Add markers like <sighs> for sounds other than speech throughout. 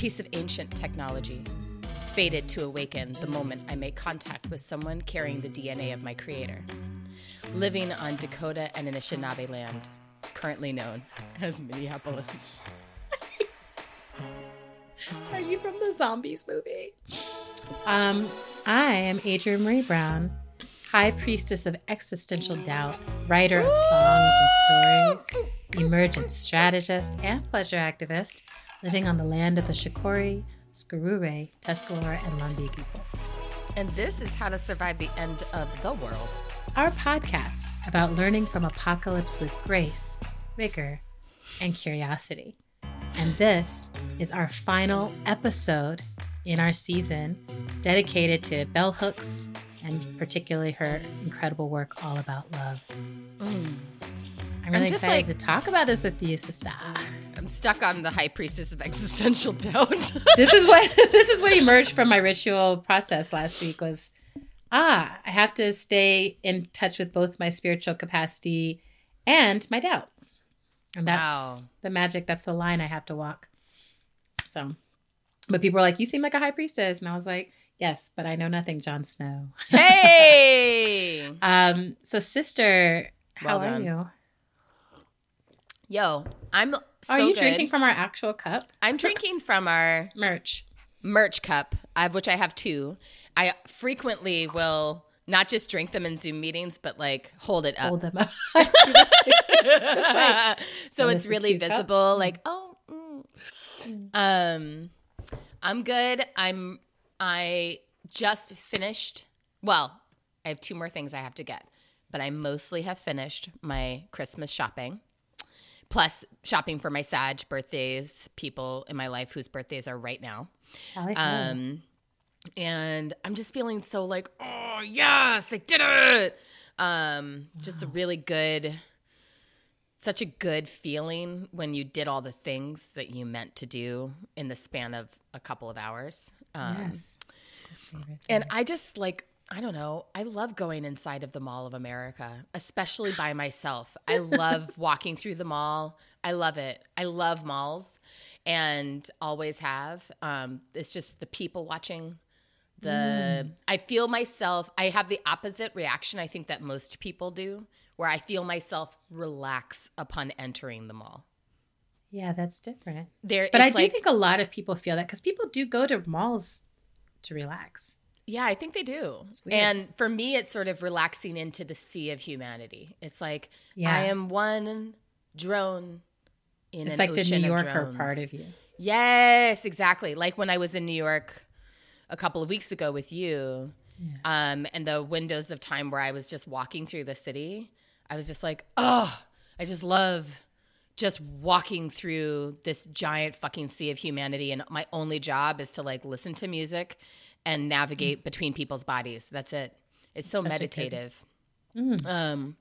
brown, a piece of ancient technology, fated to awaken the moment I make contact with someone carrying the DNA of my creator. Living on Dakota and Anishinaabe land, currently known as Minneapolis. <laughs> Are you from the Zombies movie? Um, I am Adrienne Maree Brown, High Priestess of Existential Doubt, writer of songs and stories, emergent strategist, and pleasure activist, living on the land of the Shakori, Skurure, Tuscarora, and Lumbee peoples. And this is how to survive the end of the world. Our podcast about learning from apocalypse with grace, vigor, and curiosity. And this is our final episode in our season dedicated to bell hooks and particularly her incredible work all about love. Mm. I'm really I'm just excited like- to talk about this with you, sister. I'm stuck on the high priestess of existential <laughs> doubt. this is what <laughs> this is what emerged from my ritual process last week was ah, I have to stay in touch with both my spiritual capacity and my doubt. And that's Wow. the magic, that's the line I have to walk. So but people were like, You seem like a high priestess. And I was like, Yes, but I know nothing, Jon Snow. <laughs> hey! Um, so sister, how Well are you? Yo, I'm so are you good. drinking from our actual cup? I'm <laughs> drinking from our Merch. merch cup, of which I have two. I frequently will not just drink them in Zoom meetings, but like hold it up. Hold them up. <laughs> <laughs> so oh, it's really visible. Like, oh, mm. um, I'm good. I'm. I just finished. Well, I have two more things I have to get, but I mostly have finished my Christmas shopping. Plus, shopping for my Sag birthdays, people in my life whose birthdays are right now. Sally, Um, and I'm just feeling so like, oh yes, I did it. Um, just a really good, such a good feeling when you did all the things that you meant to do in the span of a couple of hours. Um, yes. And I just like, I don't know, I love going inside of the Mall of America, especially by myself. I <laughs> love walking through the mall. I love it. I love malls and always have. Um, it's just the people watching. The I feel myself. I have the opposite reaction. I think that most people do, where I feel myself relax upon entering the mall. Yeah, that's different. There, But I do like- think a lot of people feel that because people do go to malls to relax. Yeah, I think they do. And for me, it's sort of relaxing into the sea of humanity. It's like Yeah. I am one drone in It's an like the New of Yorker drones. part of you. Yes, exactly. Like when I was in New York a couple of weeks ago with you, Yes. um, and the windows of time where I was just walking through the city, I was just like, oh, I just love just walking through this giant fucking sea of humanity. And my only job is to like listen to music and navigate between people's bodies. That's it. It's so Such a good- meditative. Mm. Um,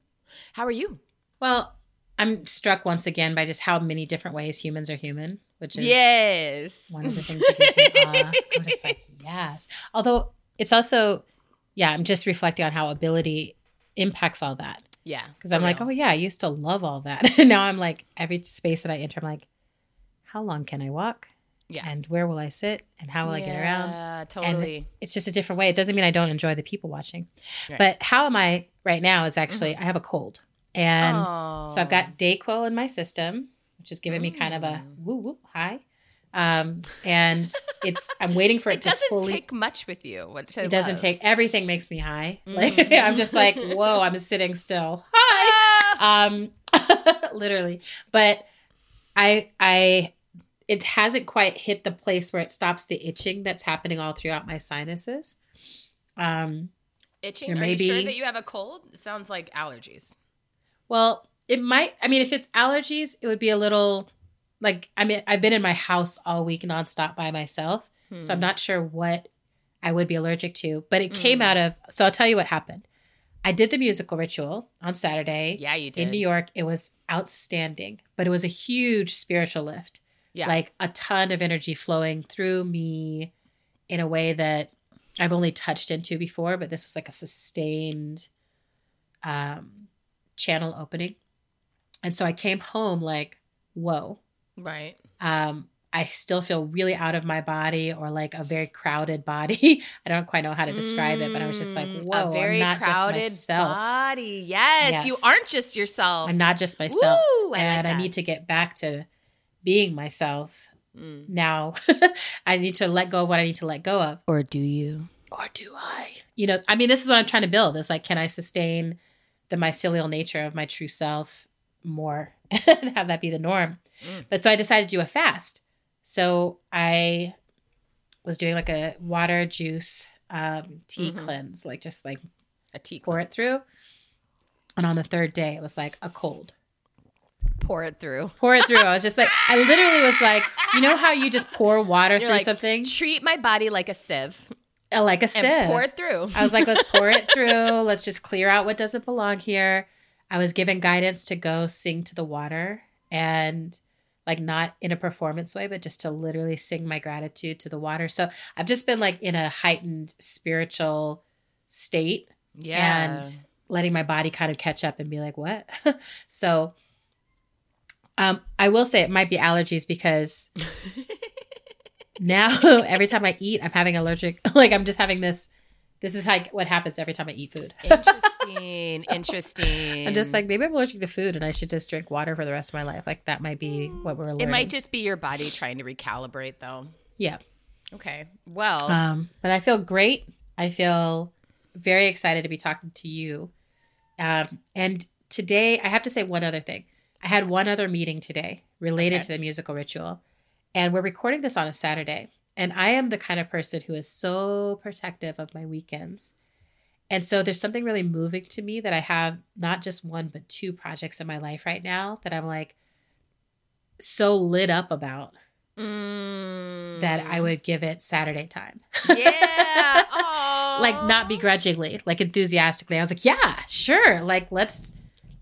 how are you? Well, I'm struck once again by just how many different ways humans are human, which is Yes. one of the things that gives me <laughs> awe. I'm just like, yes. Although it's also, yeah, I'm just reflecting on how ability impacts all that. Yeah. Because I'm like, oh yeah, I used to love all that. and <laughs> now I'm like, every space that I enter, I'm like, how long can I walk? Yeah. And where will I sit? And how will I get around? Yeah, totally. It's just a different way. It doesn't mean I don't enjoy the people watching. Right. But how am I right now is actually, I have a cold. And oh. so I've got Dayquil in my system, which is giving me kind of a Mm. woo woo high. Um, and it's I'm waiting for <laughs> it, it to doesn't fully. take much with you. It doesn't take everything makes me high. <laughs> Like Mhm. <laughs> I'm just like whoa, I'm sitting still. Hi. Ah! Um, literally, but I I it hasn't quite hit the place where it stops the itching that's happening all throughout my sinuses. Um, Itching? Are may you sure that you have a cold? It sounds like allergies. Well, it might. I mean, if it's allergies, it would be a little like I mean, I've been in my house all week nonstop by myself, so I'm Hmm. not sure what I would be allergic to. But it came Mm. out of. So I'll tell you what happened. I did the musical ritual on Saturday Yeah, you did. in New York. It was outstanding, but it was a huge spiritual lift. Yeah. like a ton of energy flowing through me in a way that I've only touched into before, but this was like a sustained um, channel opening. And so I came home like, whoa. Right. Um, I still feel really out of my body or like a very crowded body. <laughs> I don't quite know how to describe it, but I was just like, Mm, whoa, a very I'm not crowded just myself. body. Yes, you aren't just yourself. I'm not just myself. Woo, I like and I need to get back to being myself Mm. now. <laughs> I need to let go of what I need to let go of. Or do you? Or do I? You know, I mean, this is what I'm trying to build. Is like, can I sustain the mycelial nature of my true self more <laughs> and have that be the norm? Mm. But so I decided to do a fast. So I was doing like a water juice um, tea Mhm. cleanse, like just like A tea pour it through. And on the third day, it was like a cold. Pour it through. Pour it through. I was just like, I literally was like, you know how you just pour water You're through like, something? Treat my body like a sieve Uh, Like a and sieve. pour it through. I was like, let's pour it <laughs> through. Let's just clear out what doesn't belong here. I was given guidance to go sing to the water and like not in a performance way, but just to literally sing my gratitude to the water. So I've just been like in a heightened spiritual state yeah. and letting my body kind of catch up and be like, what? <laughs> so um, I will say it might be allergies because <laughs> now <laughs> every time I eat, I'm having allergic, <laughs> like I'm just having this. This is like what happens every time I eat food. interesting. So, interesting. I'm just like maybe I'm allergic to food, and I should just drink water for the rest of my life. Like that might be what we're learning. it might just be your body trying to recalibrate, though. yeah. Okay. Well, Um, but I feel great. I feel very excited to be talking to you. Um, and today, I have to say one other thing. I had one other meeting today related Okay. to the musical ritual, and we're recording this on a Saturday. And I am the kind of person who is so protective of my weekends. And so there's something really moving to me that I have not just one, but two projects in my life right now that I'm like so lit up about mm, that I would give it Saturday time. Yeah. <laughs> Like not begrudgingly, like enthusiastically. I was like, yeah, sure. Like let's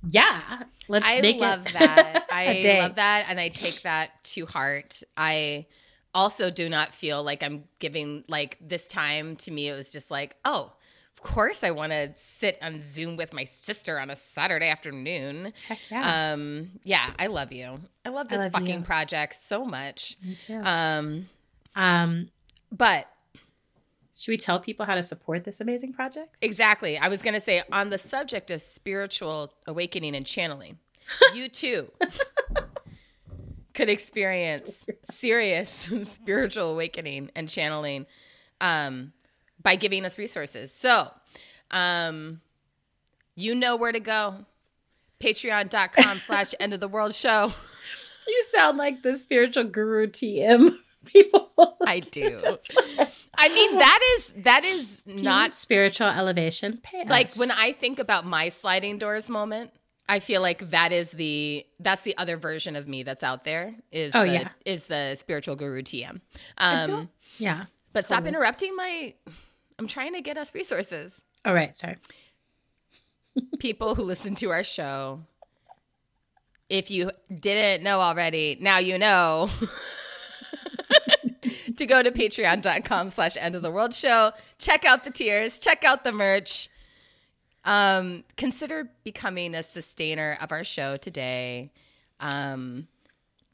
yeah. Let's I make love it that. <laughs> I love that, and I take that to heart. I also do not feel like I'm giving like this time to me. It was just like, oh, of course I want to sit on Zoom with my sister on a Saturday afternoon. Heck yeah. Um, yeah, I love you. I love I this love fucking you. project so much. Me too. Um, um but should we tell people how to support this amazing project? Exactly. I was going to say on the subject of spiritual awakening and channeling, <laughs> you too <laughs> could experience serious <laughs> spiritual awakening and channeling um, by giving us resources. So, um, you know where to go. Patreon.com slash end of the world show. You sound like the spiritual guru TM people. I <laughs> do. I mean, that is, that is Not not spiritual elevation. Like when I think about my sliding doors moment, I feel like that is the that's the other version of me that's out there is Oh, the, yeah. is the spiritual guru TM. Um, yeah. but stop interrupting my. I'm trying to get us resources. All right. Sorry. <laughs> People who listen to our show. If you didn't know already, now you know. <laughs> to go to patreon.com slash end of the world show. Check out the tiers. Check out the merch. Um, consider becoming a sustainer of our show today. Um,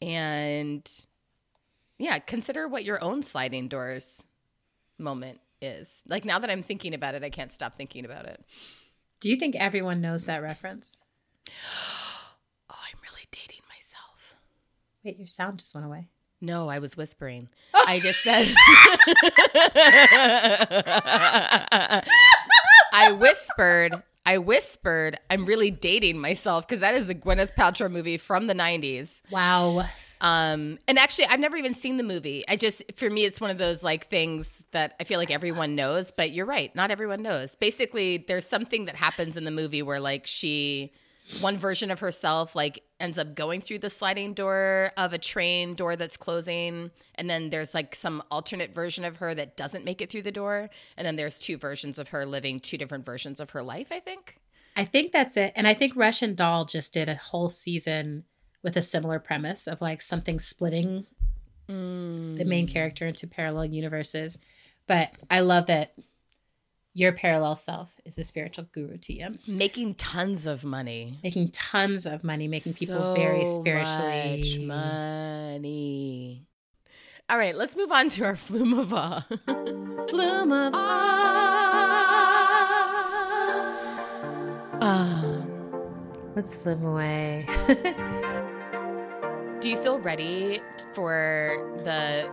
and yeah consider what your own sliding doors moment is. Like now that i'm thinking about it i can't stop thinking about it. Do you think everyone knows that reference? <gasps> oh i'm really dating myself. Wait, your sound just went away. No i was whispering <laughs> i just said <laughs> i whispered i whispered i'm really dating myself because that is a gwyneth paltrow movie from the 90s Wow. Um, and actually, I've never even seen the movie. I just, for me, it's one of those like things that I feel like everyone knows, but you're right. Not everyone knows. Basically, there's something that happens in the movie where like she, one version of herself, like ends up going through the sliding door of a train door that's closing. And then there's like some alternate version of her that doesn't make it through the door. And then there's two versions of her living two different versions of her life, I think. I think that's it. And I think Russian Doll just did a whole season with a similar premise of like something splitting the main mm. character into parallel universes. But I love that your parallel self is a spiritual guru to you. Making tons of money. making tons of money, making people very spiritually much money. All right, let's move on to our flumava. Flume of <laughs> Ah. Let's flim away. <laughs> Do you feel ready for the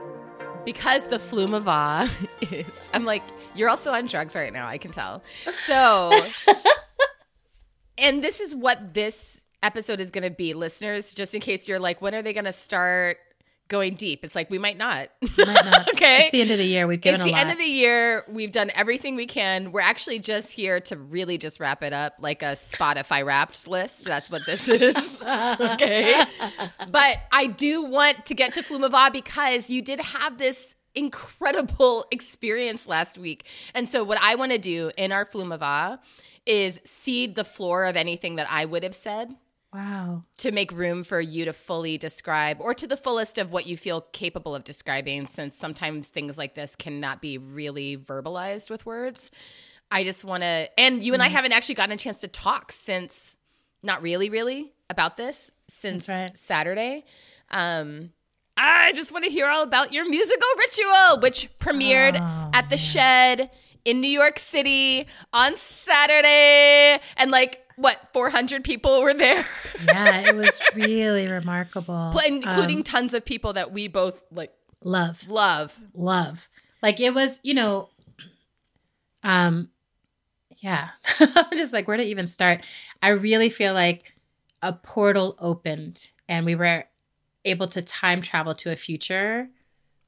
because the flumava <laughs> is I'm like you're also on drugs right now, I can tell. So <laughs> and this is what this episode is going to be, listeners, just in case you're like when are they going to start going deep? It's like we might not. Might not. <laughs> okay. It's the end of the year. We've given It's the end of the year. We've done everything we can. We're actually just here to really just wrap it up like a Spotify wrapped list. That's what this is. <laughs> okay. But I do want to get to Flumava because you did have this incredible <laughs> experience last week. And so, what I want to do in our Flumava is seed the floor of anything that I would have said wow. to make room for you to fully describe or to the fullest of what you feel capable of describing since sometimes things like this cannot be really verbalized with words i just want to and you and i Mm-hmm. haven't actually gotten a chance to talk since not really really about this since right. saturday um i just want to hear all about your musical ritual which premiered Oh, at the man. shed in new york city on saturday and like what 400 people were there <laughs> Yeah, it was really remarkable. Including Um, tons of people that we both like love. love. love. Like it was, you know, um, yeah. <laughs> I'm just like, where to even start? I really feel like a portal opened and we were able to time travel to a future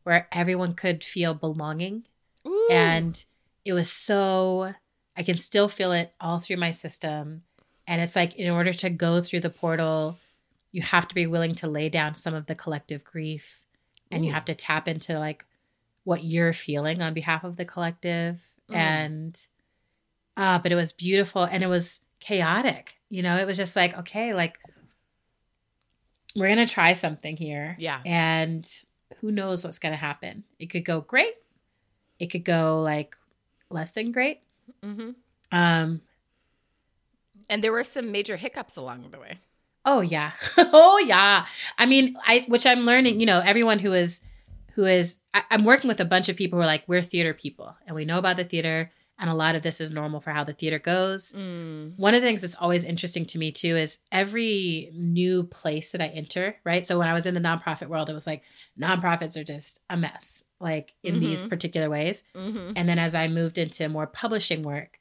where everyone could feel belonging. Ooh. And it was so, I can still feel it all through my system. And it's like, in order to go through the portal, you have to be willing to lay down some of the collective grief and you have to tap into like what you're feeling on behalf of the collective. Mm. And, uh, but it was beautiful and it was chaotic. You know, it was just like, okay, like, we're going to try something here. yeah. And who knows what's going to happen? It could go great. It could go like less than great. hmm Um, And there were some major hiccups along the way. oh yeah. <laughs> oh yeah. I mean, I which I'm learning, you know, everyone who is who is I, I'm working with a bunch of people who are like, we're theater people and we know about the theater and a lot of this is normal for how the theater goes. Mm. One of the things that's always interesting to me too is every new place that I enter, right? So when I was in the nonprofit world, it was like nonprofits are just a mess, like in these Mhm. particular ways. hmm And then as I moved into more publishing work,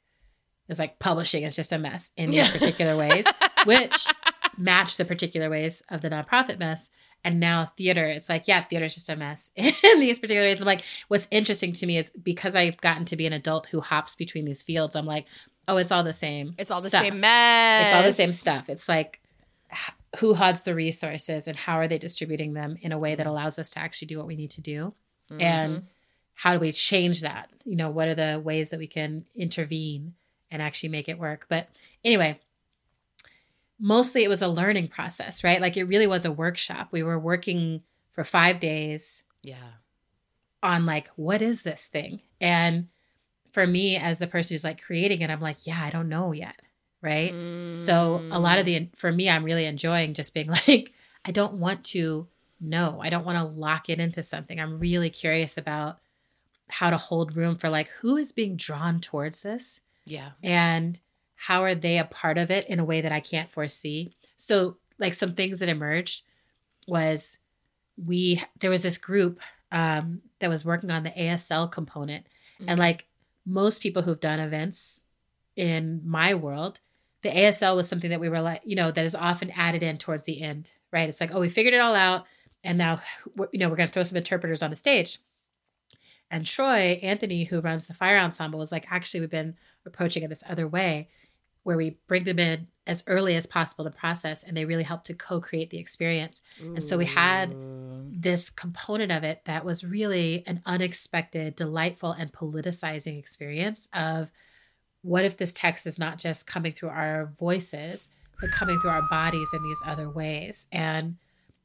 it's like publishing is just a mess in these Yeah. particular ways, which <laughs> match the particular ways of the nonprofit mess. And now theater, it's like, yeah, theater's just a mess <laughs> in these particular ways. I'm like, what's interesting to me is because I've gotten to be an adult who hops between these fields, I'm like, oh, it's all the same. It's all the stuff. same mess. It's all the same stuff. It's like who holds the resources and how are they distributing them in a way that allows us to actually do what we need to do? Mhm. and how do we change that you know what are the ways that we can intervene and actually make it work but anyway mostly it was a learning process right? Like it really was a workshop. We were working for five days yeah. on like what is this thing? And for me as the person who's like creating it i'm like yeah i don't know yet right? So a lot of Mm. the for me i'm really enjoying just being <laughs> like i don't want to know. I don't want to lock it into something. I'm really curious about how to hold room for like who is being drawn towards this? Yeah. and how are they a part of it in a way that i can't foresee so like some things that emerged was we there was this group um, that was working on the asl component Mm-hmm. and like most people who've done events in my world, the ASL was something that we were like, you know, that is often added in towards the end, right? It's like, oh, we figured it all out. And now, you know, we're going to throw some interpreters on the stage. And Troy, Anthony, who runs the fire ensemble, was like, actually, we've been approaching it this other way where we bring them in as early as possible to process and they really help to co create the experience. And so we had this component of it that was really an unexpected, delightful, and politicizing experience of what if this text is not just coming through our voices, but coming through our bodies in these other ways? And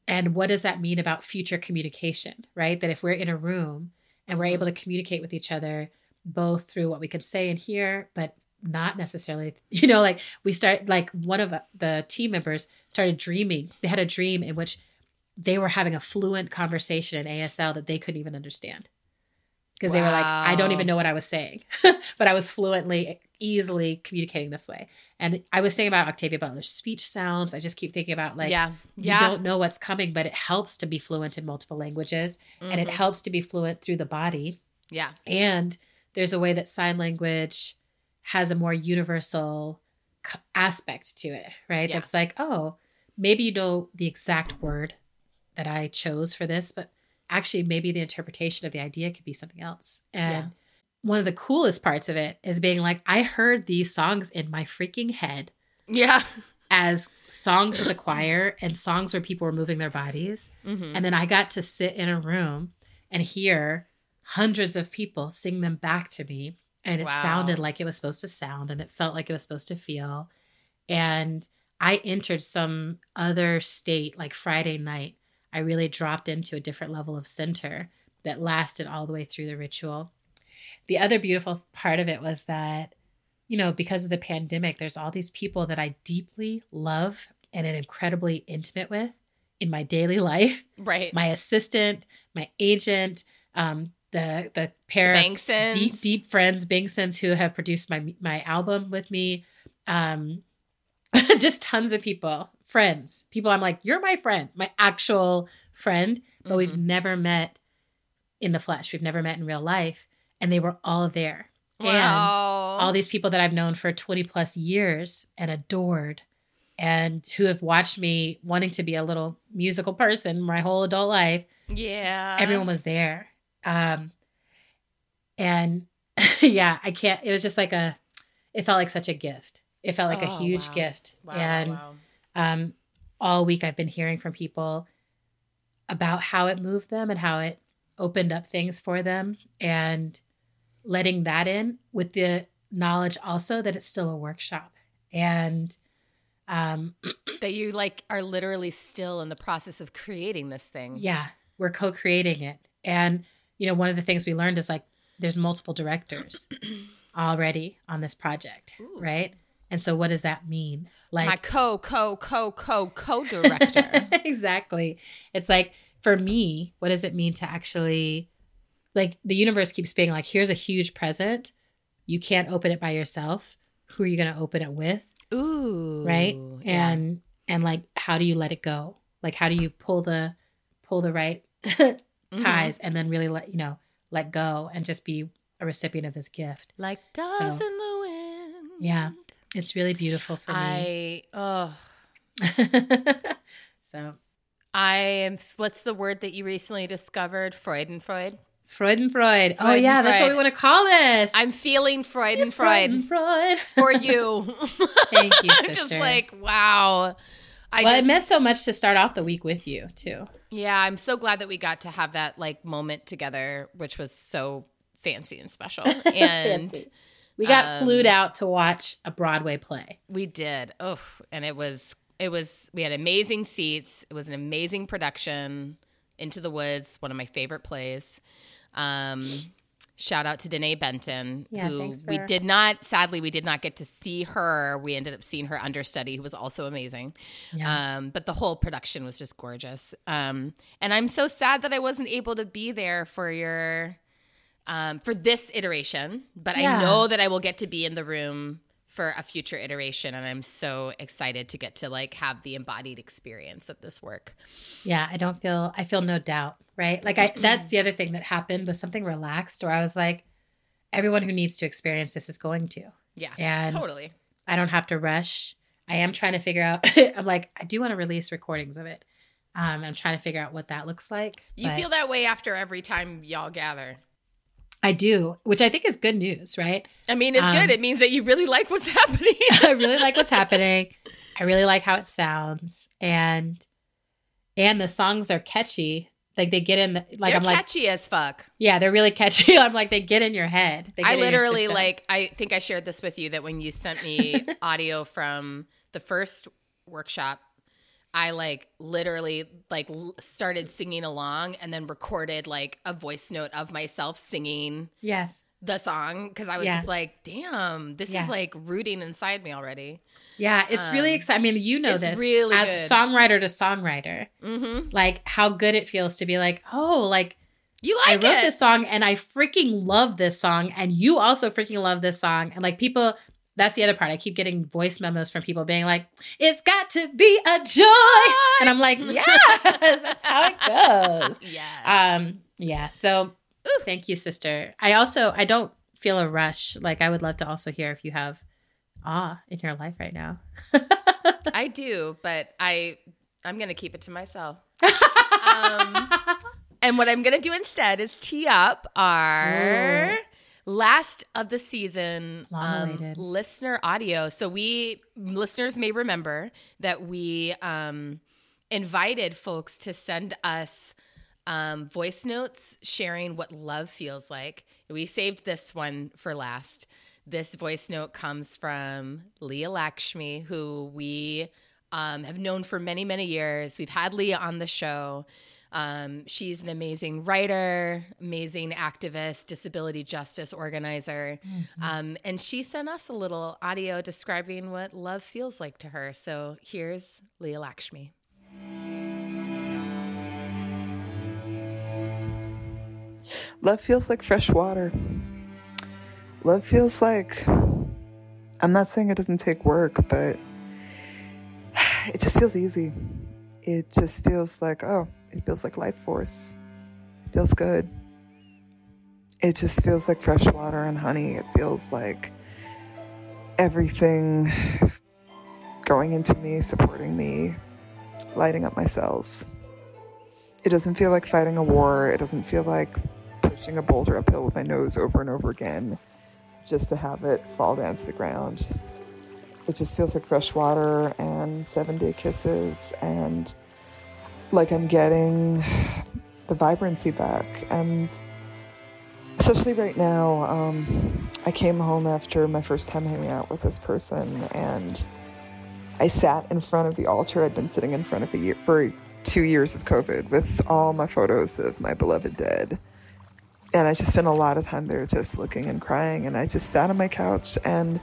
and what does that mean about future communication, right? That if we're in a room and we're mm-hmm. able to communicate with each other both through what we could say and hear, but not necessarily, <laughs> you know, like we start like one of the team members started dreaming. They had a dream in which they were having a fluent conversation in ASL that they couldn't even understand. Because they were like, I don't even know what I was saying, <laughs> but I was fluently, easily communicating this way. And I was saying about Octavia Butler's speech sounds. I just keep thinking about like, yeah. you don't know what's coming, but it helps to be fluent in multiple languages and it Mhm. helps to be fluent through the body. Yeah. And there's a way that sign language has a more universal aspect to it, right? Yeah. That's like, oh, maybe you know the exact word that I chose for this, but actually, maybe the interpretation of the idea could be something else. And Yeah. one of the coolest parts of it is being like, I heard these songs in my freaking head Yeah. <laughs> as songs with a choir and songs where people were moving their bodies. Mhm. And then I got to sit in a room and hear hundreds of people sing them back to me. And it Wow. sounded like it was supposed to sound and it felt like it was supposed to feel. And I entered some other state like Friday night. I really dropped into a different level of center that lasted all the way through the ritual. The other beautiful part of it was that, you know, because of the pandemic, there's all these people that I deeply love and am incredibly intimate with in my daily <laughs> life Right. my assistant, my agent, um, the the pair of Bengsons. deep deep friends, Bengsons, who have produced my my album with me, um, <laughs> just tons of people, friends, people. I'm like, you're my friend, my actual friend, but we've Mhm. never met in the flesh. We've never met in real life, and they were all there. And all these people that I've known for 20 plus years and adored and who have watched me wanting to be a little musical person my whole adult life Yeah. everyone was there um and <laughs> yeah i can't it was just like a it felt like such a gift it felt like a Oh, huge wow. gift Wow, and wow. um all week i've been hearing from people about how it moved them and how it opened up things for them and letting that in with the knowledge also that it's still a workshop and um <clears throat> that you like are literally still in the process of creating this thing. yeah we're co-creating it and you know one of the things we learned is like there's multiple directors <clears throat> already on this project Ooh. right and so what does that mean like My co co co co co director. <laughs> exactly. It's like for me, what does it mean to actually like the universe keeps being like, here's a huge present. You can't open it by yourself. Who are you going to open it with? Ooh. Right. Yeah. And and like how do you let it go? Like how do you pull the pull the right <laughs> Mhm. ties and then really let you know let go and just be a recipient of this gift. Like doves So- in the wind. Yeah. It's really beautiful for me. I oh <laughs> so I am what's the word that you recently discovered? Freudenfreud. Freudenfreud. Freud Freud and Freud. oh yeah, that's what we want to call this. I'm feeling Freud and Freud for you. <laughs> Thank you, <laughs> I'm just like, wow. I well, just, it meant so much to start off the week with you too. yeah, I'm so glad that we got to have that like moment together, which was so fancy and special. <laughs> And we got um, flued out to watch a Broadway play. we did. Oh, and it was it was we had amazing seats. It was an amazing production. Into the Woods, one of my favorite plays. Um, shout out to Denée Benton, Yeah, who thanks we did not, sadly, we did not get to see her. We ended up seeing her understudy, who was also amazing. Yeah. Um, but the whole production was just gorgeous. Um, and I'm so sad that I wasn't able to be there for your um, for this iteration. But Yeah. I know that I will get to be in the room for a future iteration, and I'm so excited to get to like have the embodied experience of this work. yeah, I don't feel I feel no doubt, right? Like I that's the other thing that happened was something relaxed where I was like everyone who needs to experience this is going to. Yeah, And totally. I don't have to rush. I am trying to figure out <laughs> I'm like I do want to release recordings of it. Um, I'm trying to figure out what that looks like. You feel that way after every time y'all gather. I do, which I think is good news, right? I mean, it's Um, good. It means that you really like what's <laughs> happening. <laughs> I really like what's happening. I really like how it sounds, and and the songs are catchy. Like they get in, the, like They're I'm like, catchy as fuck. yeah, they're really catchy. <laughs> I'm like, they get in your head. They get I literally like I think I shared this with you that when you sent me <laughs> audio from the first workshop, I like literally like l- started singing along and then recorded like a voice note of myself singing yes, the song because I was Yeah. just like, damn, this Yeah. is like rooting inside me already. Yeah, it's really Um, exciting. I mean, you know this really as good. songwriter to songwriter, Mm-hmm. like how good it feels to be like, oh, like You I like wrote it? this song and I freaking love this song, and you also freaking love this song, and like people. That's the other part. I keep getting voice memos from people being like, "It's got to be a joy," and I'm like, <laughs> "Yes, that's how it goes." <laughs> Yeah. Um, yeah. So, ooh, thank you, sister. I also I don't feel a rush. Like I would love to also hear if you have awe in your life right now. I do, but I I'm gonna keep it to myself. <laughs> Um, And what I'm gonna do instead is tee up our Ooh. last of the season um, listener audio. So we listeners may remember that we um, invited folks to send us um, voice notes sharing what love feels like. We saved this one for last. This voice note comes from Leah Lakshmi, who we um, have known for many, many years. We've had Leah on the show. Um, she's an amazing writer, amazing activist, disability justice organizer. Um, and she sent us a little audio describing what love feels like to her. So here's Leah Lakshmi. Love feels like fresh water. Love feels like, I'm not saying it doesn't take work, but <sighs> it just feels easy. It just feels like, oh, it feels like life force. It feels good. It just feels like fresh water and honey. It feels like everything going into me, supporting me, lighting up my cells. It doesn't feel like fighting a war. It doesn't feel like pushing a boulder uphill with my nose over and over again just to have it fall down to the ground. It just feels like fresh water and seven day kisses and like I'm getting the vibrancy back. And especially right now, um, I came home after my first time hanging out with this person and I sat in front of the altar I'd been sitting in front of year, for two years of COVID with all my photos of my beloved dead. And I just spent a lot of time there just looking and crying. And I just sat on my couch and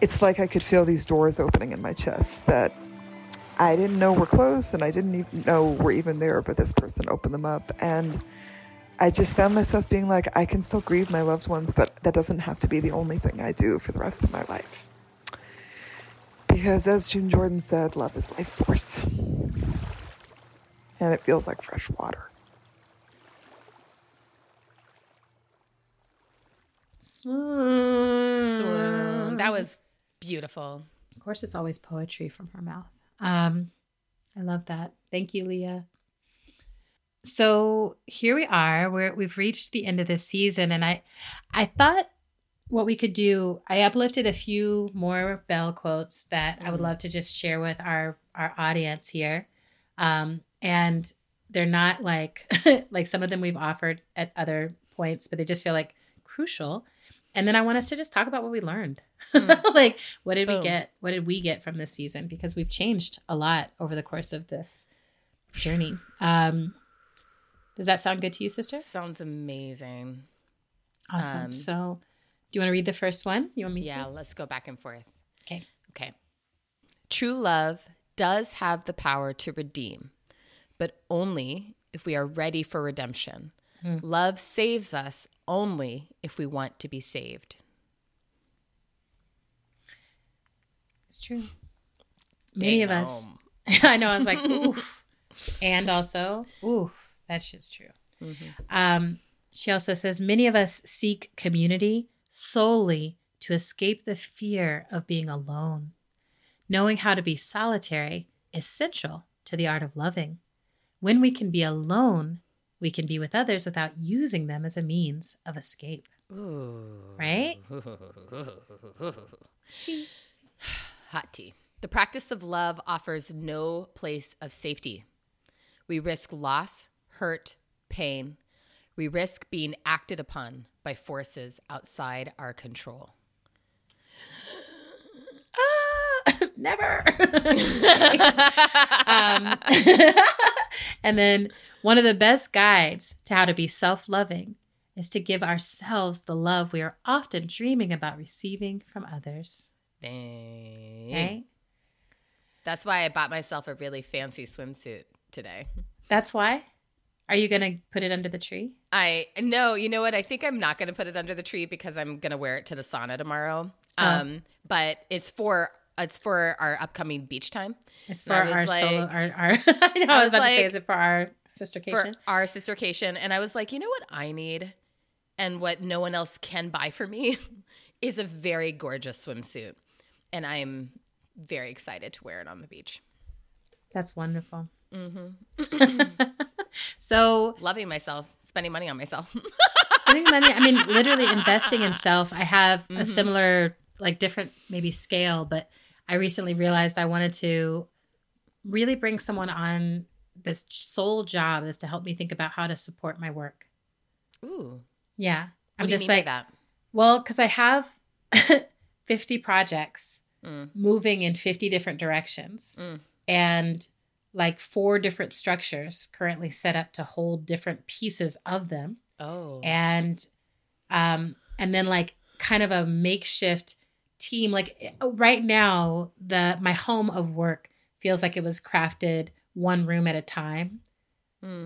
it's like I could feel these doors opening in my chest that I didn't know were closed and I didn't even know were even there, but this person opened them up. And I just found myself being like, I can still grieve my loved ones, but that doesn't have to be the only thing I do for the rest of my life. Because as June Jordan said, love is life force. And it feels like fresh water. Swoon. Swoon. That was beautiful. Of course, it's always poetry from her mouth. Um, I love that. Thank you, Leah. So here we are. We're we've reached the end of this season, and I, I thought what we could do. I uplifted a few more Bell quotes that I would Mm. love to just share with our our audience here, um, and they're not like <laughs> like some of them we've offered at other points, but they just feel like crucial. And then I want us to just talk about what we learned. Mm. <laughs> like, what did we get? What did we get from this season? Because we've changed a lot over the course of this journey. Um, does that sound good to you, sister? Sounds amazing. Awesome. Um, so, do you want to read the first one? You want me Yeah, to? Yeah, let's go back and forth. Okay. Okay. True love does have the power to redeem, but only if we are ready for redemption. Hmm. Love saves us only if we want to be saved. It's true. Many of us. <laughs> I know. I was like, oof. <laughs> And also, oof. That's just true. Mhm. Um, she also says many of us seek community solely to escape the fear of being alone. Knowing how to be solitary is essential to the art of loving. When we can be alone, we can be with others without using them as a means of escape. Ooh. Right? Hot tea. The practice of love offers no place of safety. We risk loss, hurt, pain. We risk being acted upon by forces outside our control. Ah, never. <laughs> <laughs> um, <laughs> and then one of the best guides to how to be self loving is to give ourselves the love we are often dreaming about receiving from others. Dang. Okay? That's why I bought myself a really fancy swimsuit today. That's why. Are you going to put it under the tree? I no, you know what? I think I'm not going to put it under the tree because I'm going to wear it to the sauna tomorrow. Oh. Um, but it's for it's for our upcoming beach time It's for our was like- solo, our, our <laughs> I know, I, I was, was about to say, is it for our sistercation? for our sistercation, and I was like, you know what I need, and what no one else can buy for me, <laughs> is a very gorgeous swimsuit, and I'm very excited to wear it on the beach. That's wonderful. hmm <laughs> So, Loving myself, spending money on myself. spending money, I mean, literally investing in self. I have a Mhm. similar, like different maybe scale, but I recently realized I wanted to really bring someone on this sole job is to help me think about how to support my work. Ooh, Yeah. I'm just mean like, that? well, because I have <laughs> 50 projects Mm. moving in 50 different directions Mm. and like four different structures currently set up to hold different pieces of them Oh, and um and then like kind of a makeshift team like eh, right now the my home of work feels like it was crafted one room at a time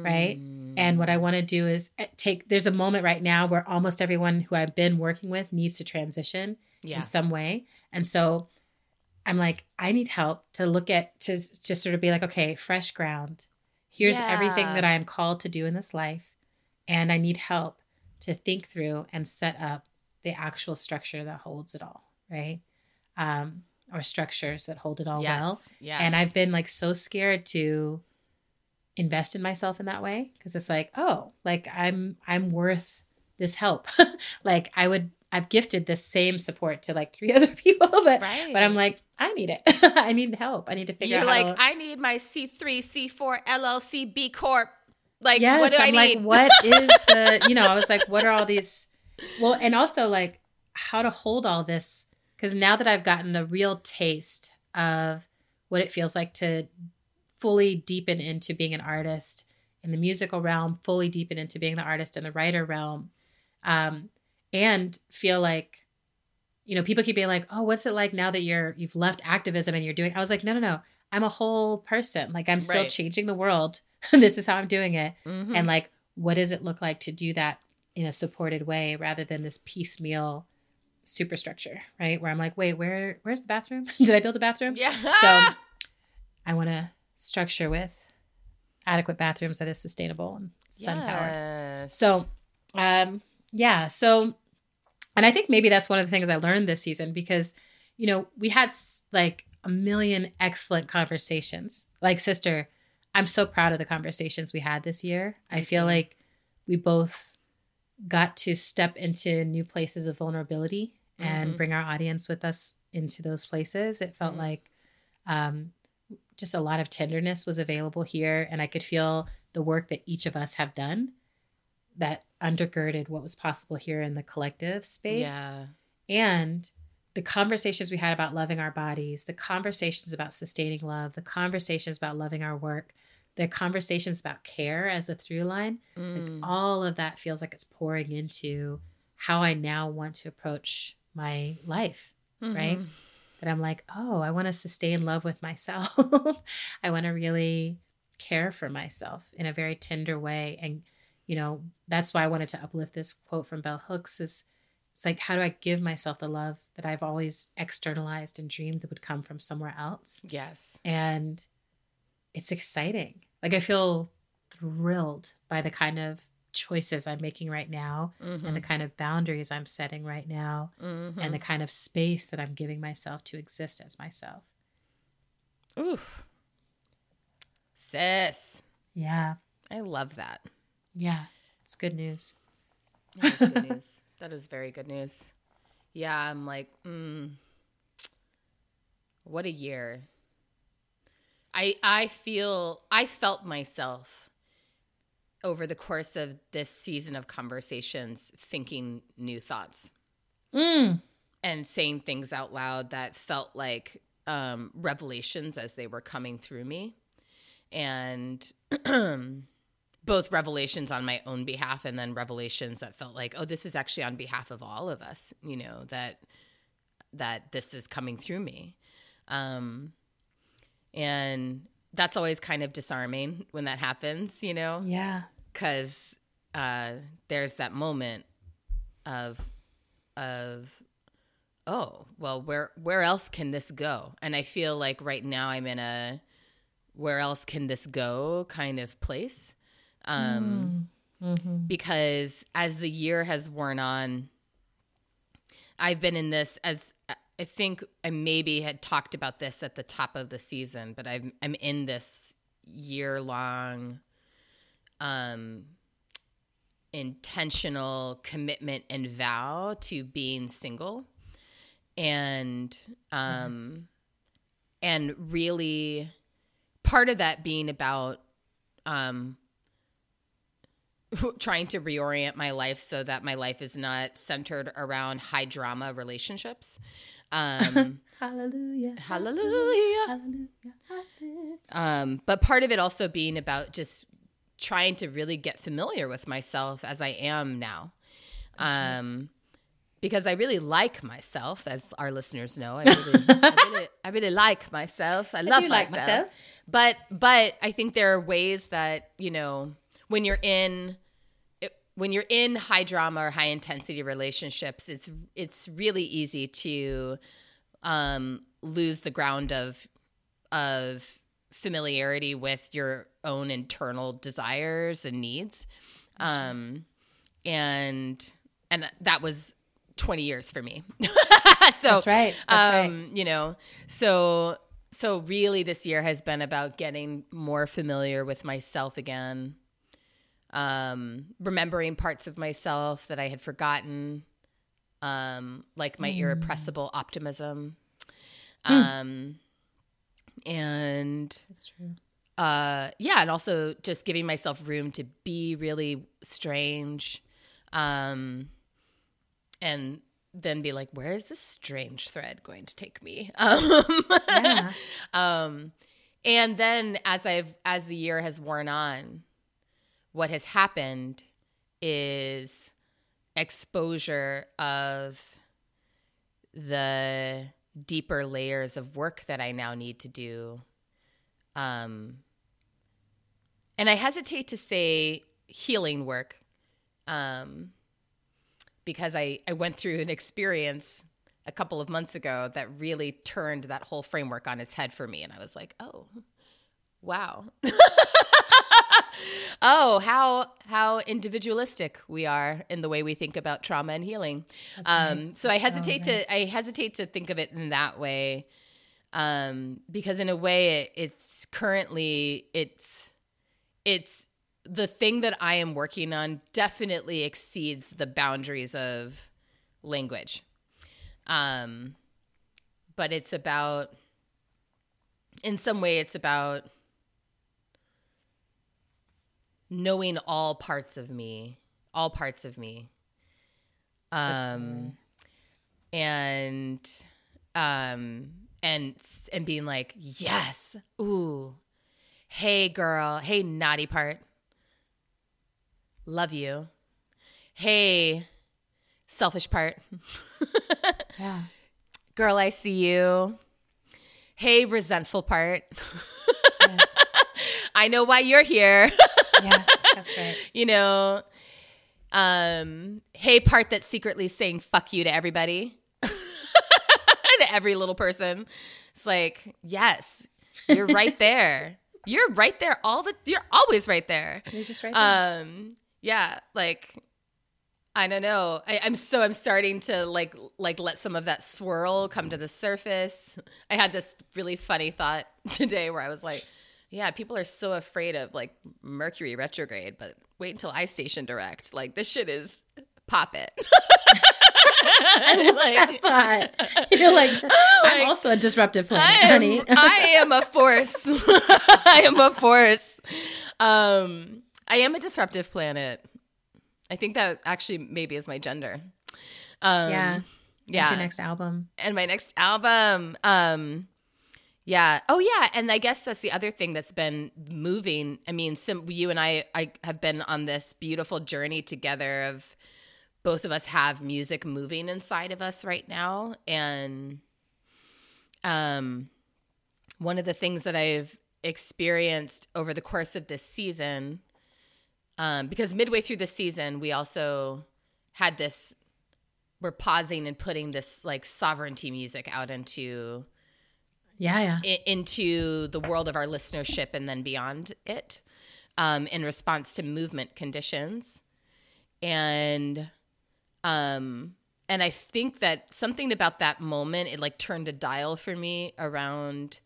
right? Mm. and what i want to do is eh, take there's a moment right now where almost everyone who i've been working with needs to transition yeah, in some way. And so I'm like, I need help to look at to just sort of be like, okay, fresh ground. Here's everything that I am called to do in this life. And I need help to think through and set up the actual structure that holds it all, right? Um, or structures that hold it all yes, well. yes. And I've been like so scared to invest in myself in that way because it's like, oh, like I'm I'm worth this help. <laughs> like I would I've gifted this same support to like three <laughs> other people, <laughs> but right, but I'm like, I need it. I need help. I need to figure out. You're out like, how to, I need my C3, C4, LLC, B Corp. Like, yes, what do I'm I like, need? what is the you know, I was like, what are all these well, and also like how to hold all this because now that I've gotten the real taste of what it feels like to fully deepen into being an artist in the musical realm, fully deepen into being the artist in the writer realm, um, and feel like, you know, people keep being like, "Oh, what's it like now that you're you've left activism and you're doing?" I was like, "No, no, no. I'm a whole person. Like I'm still Right. changing the world. <laughs> this is how I'm doing it." Mhm. and like what does it look like to do that in a supported way rather than this piecemeal superstructure right where i'm like wait where where's the bathroom <laughs> did i build a bathroom yeah. so <laughs> i want to structure with adequate bathrooms that is sustainable and sun powered Yes. so um yeah so and i think maybe that's one of the things i learned this season because you know we had like a million excellent conversations like sister i'm so proud of the conversations we had this year i feel too. like we both got to step into new places of vulnerability and Mhm. bring our audience with us into those places it felt Mhm. like um just a lot of tenderness was available here and i could feel the work that each of us have done that undergirded what was possible here in the collective space yeah. and the conversations we had about loving our bodies the conversations about sustaining love the conversations about loving our work the conversations about care as a through line Mm. like all of that feels like it's pouring into how i now want to approach my life right? Mhm. that I'm like, oh, I want to sustain love with myself. <laughs> I want to really care for myself in a very tender way. And, you know, that's why I wanted to uplift this quote from Bell Hooks is it's like, how do I give myself the love that I've always externalized and dreamed that would come from somewhere else? Yes. And it's exciting. Like I feel thrilled by the kind of choices I'm making right now Mhm. and the kind of boundaries I'm setting right now Mhm. and the kind of space that I'm giving myself to exist as myself. Oof. Sis. Yeah. I love that. Yeah. It's good news. That is good <laughs> news. That is very good news. Yeah, I'm like, mm, what a year. I I feel I felt myself over the course of this season of conversations thinking new thoughts Mm. and saying things out loud that felt like um, revelations as they were coming through me and <clears throat> both revelations on my own behalf and then revelations that felt like, oh, this is actually on behalf of all of us, you know, that that this is coming through me. Um, and that's always kind of disarming when that happens, you know? Yeah. Because uh, there's that moment of, of, oh, well, where, where else can this go? And I feel like right now I'm in a, where else can this go kind of place. Um, Mm-hmm. because as the year has worn on, I've been in this as I think I maybe had talked about this at the top of the season, but I'm I'm in this year long um intentional commitment and vow to being single and um and really part of that being about um <laughs> trying to reorient my life so that my life is not centered around high drama relationships. Um, Hallelujah. <laughs> hallelujah. Hallelujah. Hallelujah. Um, but part of it also being about just trying to really get familiar with myself as I am now. Um, because I really like myself, as our listeners know. I really, <laughs> I really, I really like myself. I love do like myself. myself. But but I think there are ways that you know when you're in when you're in high drama or high intensity relationships, it's it's really easy to um, lose the ground of of familiarity with your own internal desires and needs. Um, and and that was 20 years for me. <laughs> so That's right. That's right. um, you know, so so really this year has been about getting more familiar with myself again. Um, remembering parts of myself that I had forgotten, um, like my irrepressible optimism. Um, and That's true. uh yeah and also just giving myself room to be really strange um and then be like where is this strange thread going to take me <laughs> um Yeah. <laughs> um and then as i've as the year has worn on what has happened is exposure of the deeper layers of work that i now need to do. Um and i hesitate to say healing work um because i i went through an experience a couple of months ago that really turned that whole framework on its head for me. And i was like oh wow <laughs> oh how how individualistic we are in the way we think about trauma and healing That's um right. so i That's so hesitate right. to i hesitate to think of it in that way um because in a way it, it's currently it's it's the thing that i am working on definitely exceeds the boundaries of language um but it's about in some way it's about knowing all parts of me all parts of me So um and um and and being like yes ooh hey girl hey naughty part love you hey selfish part <laughs> Yeah. girl i see you hey resentful part Yes. <laughs> i know why you're here <laughs> yes. That's right. <laughs> you know um hey part that's secretly saying fuck you to everybody <laughs> to every little person it's like yes you're right <laughs> there you're right there all the you're always right there You're just right. there. um yeah like i don't know I, i'm so i'm starting to like like let some of that swirl come to the surface i had this really funny thought today where i was like yeah people are so afraid of like mercury retrograde but wait until i station direct like this shit is pop it <laughs> I love that thought. You're like, <laughs> I'm Like, also a disruptive planet, I am, honey. <laughs> I am a force. I am a force. Um, I am a disruptive planet. I think that actually maybe is my gender. Um, yeah. yeah. Next album. and my next album. Um, Yeah. Oh, yeah. And I guess that's the other thing that's been moving. I mean, you and I, I have been on this beautiful journey together of both of us have music moving inside of us right now. And um, one of the things that I've experienced over the course of this season, um, because midway through the season, we also had this, we're pausing and putting this like sovereignty music out into Yeah, yeah. i- into the world of our listenership and then beyond it um, in response to movement conditions and um and i think that something about that moment it like turned a dial for me around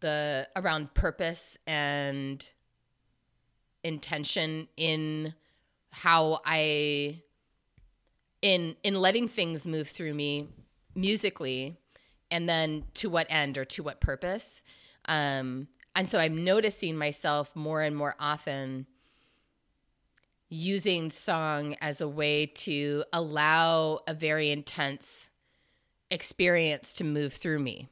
the around purpose and intention in how i in in letting things move through me musically and then to what end or to what purpose um and so i'm noticing myself more and more often using song as a way to allow a very intense experience to move through me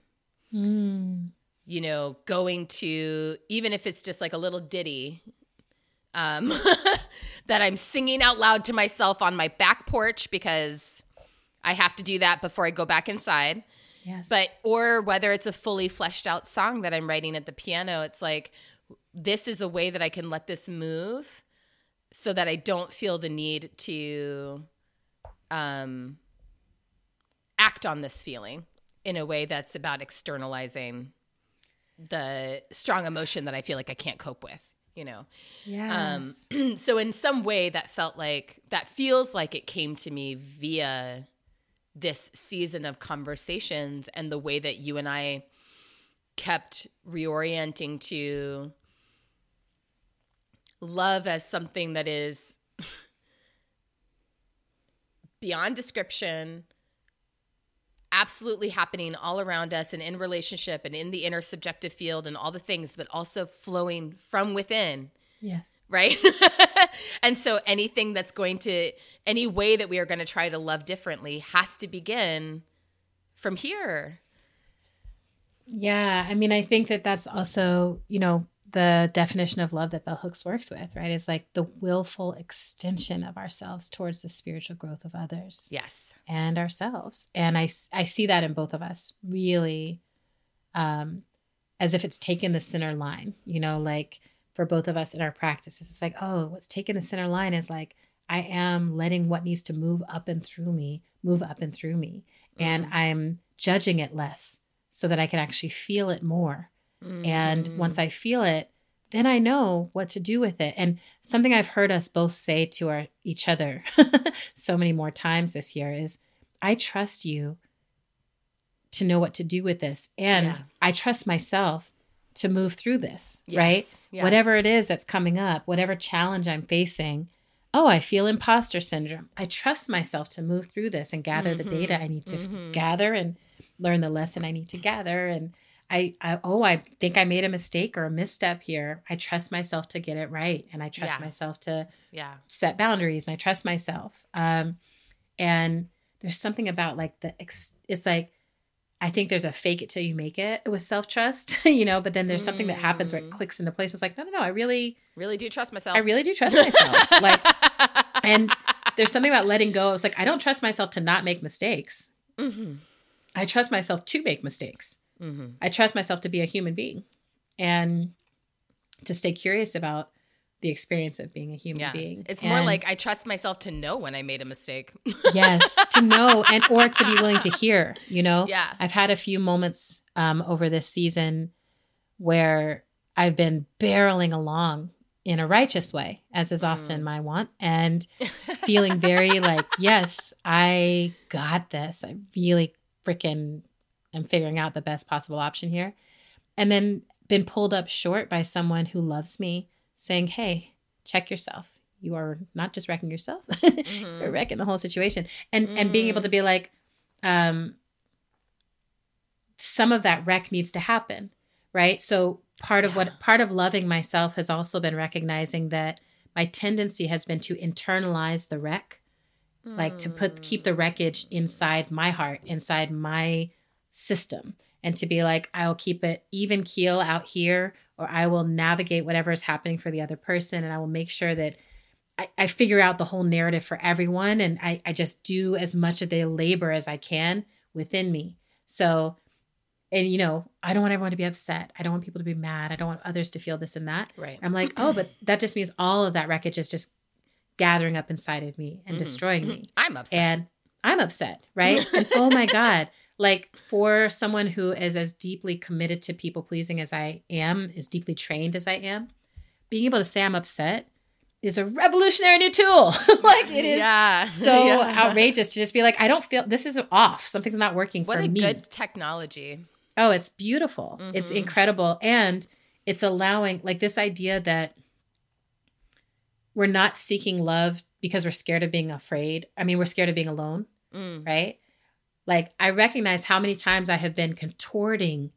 Mm. you know, going to even if it's just like a little ditty um, <laughs> that I'm singing out loud to myself on my back porch because I have to do that before I go back inside. Yes. But or whether it's a fully fleshed out song that I'm writing at the piano, it's like this is a way that I can let this move so that I don't feel the need to um act on this feeling in a way that's about externalizing the strong emotion that I feel like I can't cope with, you know. yes. Um, <clears throat> so in some way that felt like that feels like it came to me via this season of conversations and the way that you and I kept reorienting to love as something that is <laughs> beyond description absolutely happening all around us and in relationship and in the inner subjective field and all the things but also flowing from within yes. right? <laughs> and so anything that's going to any way that we are going to try to love differently has to begin from here. Yeah, I mean, I think that that's also, you know, the definition of love that Bell Hooks works with, right? Is like the willful extension of ourselves towards the spiritual growth of others Yes. and ourselves. And i i see that in both of us really um, as if it's taken the center line, you know, like for both of us in our practices. It's like, oh, what's taking the center line is like, I am letting what needs to move up and through me move up and through me. And mm-hmm. I'm judging it less so that I can actually feel it more. And once mm-hmm. I feel it, then I know what to do with it. And something I've heard us both say to our each other <laughs> so many more times this year is I trust you to know what to do with this. And Yeah. I trust myself to move through this, Yes, right? yes. Whatever it is that's coming up, whatever challenge I'm facing. Oh, I feel imposter syndrome. I trust myself to move through this and gather the Mhm, data I need to mhm. gather and learn the lesson I need to gather. And I, I, oh, I think I made a mistake or a misstep here. I trust myself to get it right. And I trust Yeah. myself to Yeah. set boundaries and I trust myself. Um, and there's something about like the, ex- it's like, I think there's a fake it till you make it with self trust, <laughs> you know, but then there's something that happens where it Mm. clicks into place. It's like, no, no, no, I really, Really do trust myself. I really do trust myself. <laughs> like, and there's something about letting go. It's like, I don't trust myself to not make mistakes. Mhm. I trust myself to make mistakes. Mhm. I trust myself to be a human being and to stay curious about the experience of being a human Yeah. being. It's more like I trust myself to know when I made a mistake. <laughs> yes, to know and or to be willing to hear, you know? <laughs> yeah. I've had a few moments um, over this season where I've been barreling along in a righteous way, as is often Mm. my want, and feeling very like, <laughs> yes, I got this. I really freaking am figuring out the best possible option here. And then been pulled up short by someone who loves me saying, hey, check yourself. You are not just wrecking yourself, <laughs> you're Mhm. wrecking the whole situation. And and being able to be like, um, some of that wreck needs to happen, right? So part of Yeah. what part of loving myself has also been recognizing that my tendency has been to internalize the wreck like to put keep the wreckage inside my heart inside my system and to be like, I'll keep it even keel out here, or I will navigate whatever is happening for the other person, and I will make sure that I, I figure out the whole narrative for everyone, and I, I just do as much of the labor as I can within me. So, and you know, I don't want everyone to be upset. I don't want people to be mad. I don't want others to feel this and that. Right. I'm like, oh, but that just means all of that wreckage is just gathering up inside of me and Mhm. destroying me. I'm upset. And I'm upset, right? and oh my God, like for someone who is as deeply committed to people pleasing as I am, as deeply trained as I am, being able to say I'm upset is a revolutionary new tool. <laughs> like it is yeah. so <laughs> Yeah. outrageous to just be like, I don't feel this is off. Something's not working What for a good technology. Oh, it's beautiful. It's Mhm. incredible. And it's allowing, like, this idea that we're not seeking love because we're scared of being afraid. I mean, we're scared of being alone, Mm. right? Like, I recognize how many times I have been contorting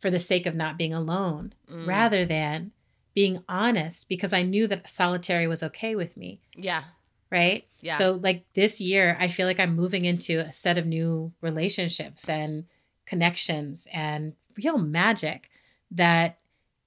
for the sake of not being alone Mm. rather than being honest because I knew that solitary was okay with me, Yeah. right? Yeah. So, like this year, I feel like I'm moving into a set of new relationships and connections and real magic that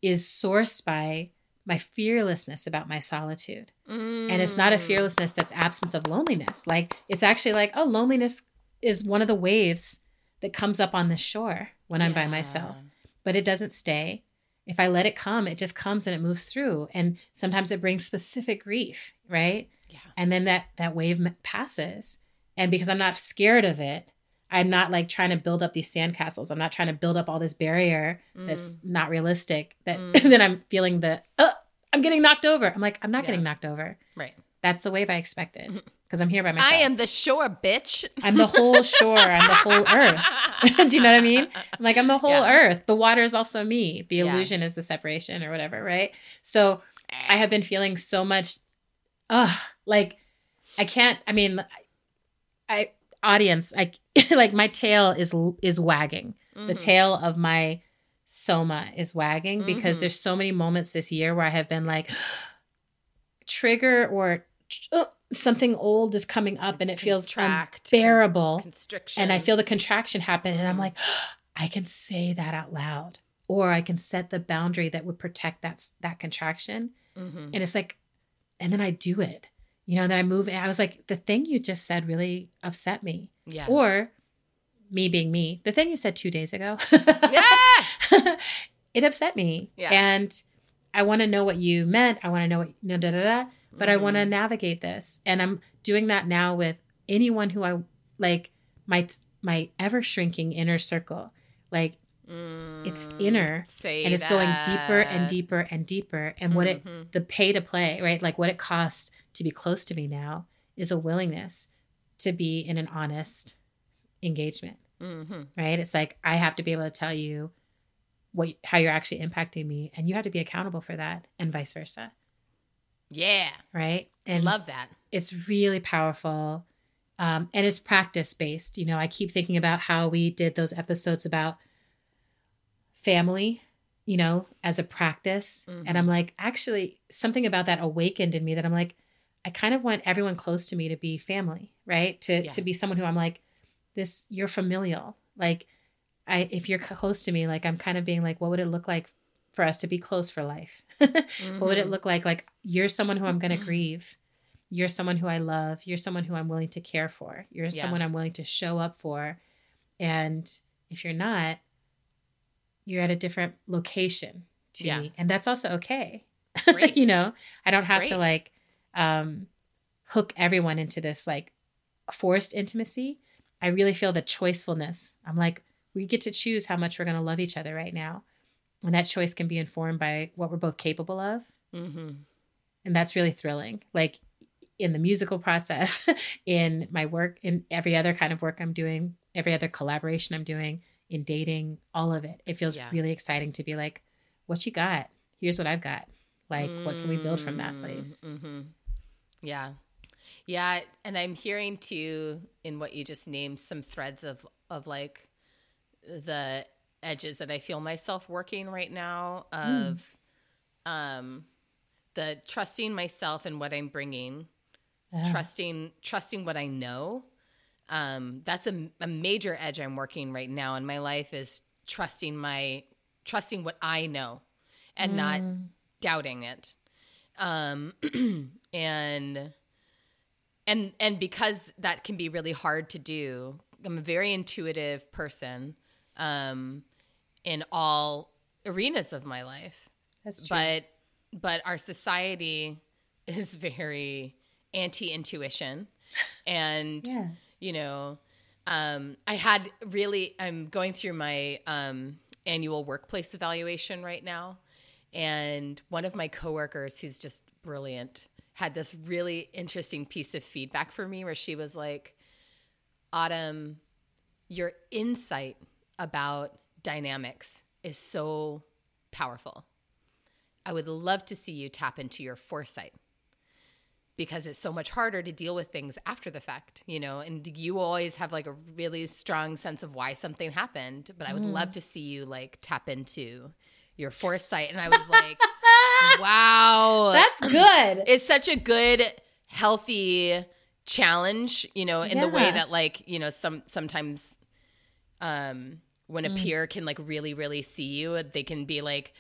is sourced by my fearlessness about my solitude. And it's not a Mm. fearlessness that's absence of loneliness. Like, it's actually like, oh, loneliness is one of the waves that comes up on the shore when I'm by myself, but it doesn't stay. If I let it come, it just comes and it moves through. And sometimes it brings specific grief, right? Yeah. and then that that wave passes and because i'm not scared of it i'm not like trying to build up these sandcastles i'm not trying to build up all this barrier that's not realistic that Mm. <laughs> then i'm feeling the oh i'm getting knocked over i'm like i'm not Yeah. getting knocked over Right. That's the wave i expected because i'm here by myself I am the shore, bitch. i'm the whole shore i'm the whole <laughs> earth <laughs> do you know what i mean I'm like i'm the whole Yeah. earth the water is also me the Yeah. illusion is the separation or whatever right so I have been feeling so much uh like I can't I mean I audience I <laughs> like my tail is is wagging. The Mhm. tail of my soma is wagging because Mhm. there's so many moments this year where I have been like <gasps> trigger or uh, something old is coming up and it feels Contract, unbearable constriction, and I feel the contraction happen, and I'm Mhm. like, <gasps> I can say that out loud, or I can set the boundary that would protect that that contraction, Mhm. and it's like, and then I do it, you know. Then I move. I was like, the thing you just said really upset me, yeah, or me being me, the thing you said two days ago, yeah, <laughs> it upset me, Yeah. and I want to know what you meant. I want to know what da da da. da but I want to navigate this. And I'm doing that now with anyone who I like my my ever shrinking inner circle. Like it's Mm, inner, say and it's going deeper and deeper and deeper and what it Mhm. the pay to play, right? Like what it costs to be close to me now is a willingness to be in an honest engagement, Mhm. right? It's like I have to be able to tell you what how you're actually impacting me and you have to be accountable for that and vice versa, Yeah, right? I love that. it's really powerful um, and it's practice based you know i keep thinking about how we did those episodes about family you know as a practice Mhm. and i'm like actually something about that awakened in me that i'm like i kind of want everyone close to me to be family right to Yeah. to be someone who i'm like this you're familial like i if you're close to me like i'm kind of being like what would it look like for us to be close for life. <laughs> What would it Mhm. look like? Like you're someone who i'm going to grieve. You're someone who i love. You're someone who i'm willing to care for. You're Yeah. someone i'm willing to show up for. And if you're not you're at a different location to Yeah. me. And that's also okay. <laughs> Great. you know i don't have to like um hook everyone into this like forced intimacy. I really feel the choicefulness. I'm like we get to choose how much we're going to love each other right now and that choice can be informed by what we're both capable of Mhm. and that's really thrilling like in the musical process <laughs> in my work in every other kind of work i'm doing every other collaboration i'm doing in dating all of it it feels Yeah. really exciting to be like what you got here's what i've got like what can we build from that Mm, place mhm. Yeah. Yeah. And I'm hearing too in what you just named some threads of, of like the edges that I feel myself working right now Mm. of um, the trusting myself and what I'm bringing, Ah, trusting, trusting what I know. Um, that's a, a major edge I'm working right now in my life is trusting my trusting what I know and not doubting it. Um <clears throat> and and and because that can be really hard to do, I'm a very intuitive person um in all arenas of my life. That's true. But but our society <laughs> is very anti-intuition <laughs> and yes. you know um, i had really i'm going through my um, annual workplace evaluation right now and one of my coworkers who's just brilliant had this really interesting piece of feedback for me where she was like autumn your insight about dynamics is so powerful i would love to see you tap into your foresight because it's so much harder to deal with things after the fact, you know, and you always have like a really strong sense of why something happened, but I would love to see you like tap into your foresight. And I was like, <laughs> wow. That's good. it's such a good, healthy challenge, you know, in the way that like, you know, some sometimes um when a peer can like really, really see you, they can be like,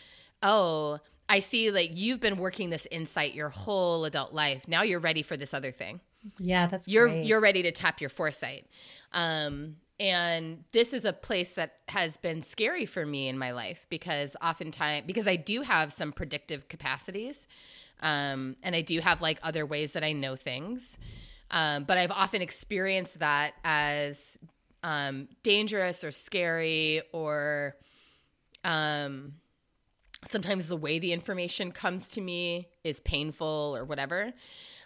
Oh, I see like you've been working this insight your whole adult life. Now you're ready for this other thing yeah, that's you're great. you're ready to tap your foresight um and this is a place that has been scary for me in my life because oftentimes because i do have some predictive capacities um and i do have like other ways that i know things um but i've often experienced that as um dangerous or scary or um sometimes the way the information comes to me is painful or whatever.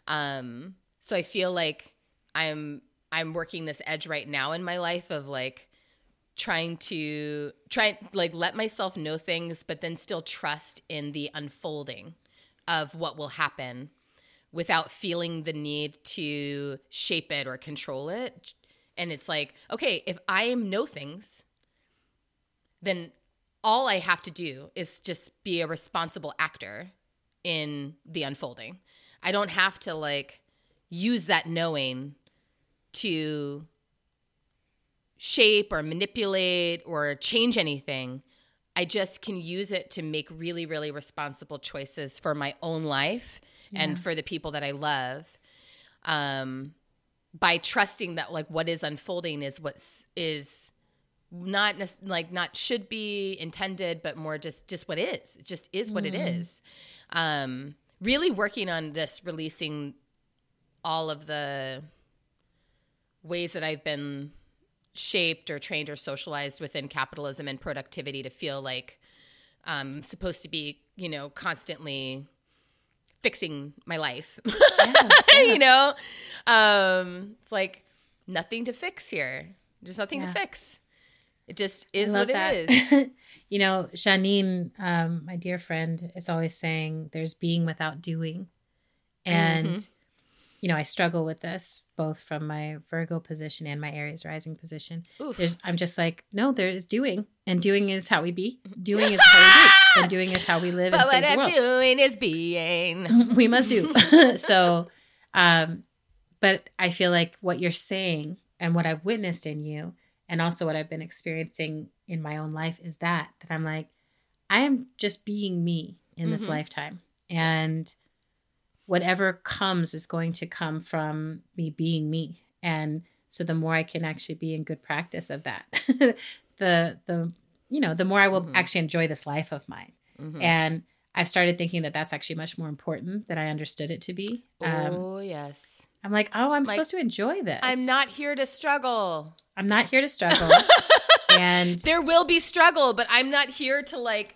Um so i feel like i'm i'm working this edge right now in my life of like trying to try like let myself know things but then still trust in the unfolding of what will happen without feeling the need to shape it or control it and it's like okay if i am know things then all I have to do is just be a responsible actor in the unfolding. I don't have to like use that knowing to shape or manipulate or change anything. I just can use it to make really, really responsible choices for my own life and for the people that I love. Um, by trusting that like what is unfolding is what's is not like not should be intended but more just just what is it just is what it is. Um really working on this releasing all of the ways that i've been shaped or trained or socialized within capitalism and productivity to feel like um, i'm supposed to be you know constantly fixing my life <laughs> you know um it's like nothing to fix here there's nothing Yeah. to fix it just is what that. it is <laughs> you know, Janine, um, my dear friend, is always saying there's being without doing. And, Mm-hmm. You know, I struggle with this both from my Virgo position and my Aries rising position. There's, I'm just like, no, there is doing, and doing is how we be. Doing is how we be, <laughs> and doing is how we live. but and what i'm doing is being <laughs> we must do. <laughs> so, um, but I feel like what you're saying and what I've witnessed in you, and also what I've been experiencing in my own life, is that that I'm like, I am just being me in this Mhm. lifetime, and whatever comes is going to come from me being me, and so the more I can actually be in good practice of that, <laughs> the the you know the more I will Mhm. actually enjoy this life of mine. Mhm. And I've started thinking that that's actually much more important than I understood it to be. Um, oh yes I'm like, oh, I'm Like, supposed to enjoy this. i'm not here to struggle I'm not here to struggle. <laughs> and there will be struggle but i'm not here to like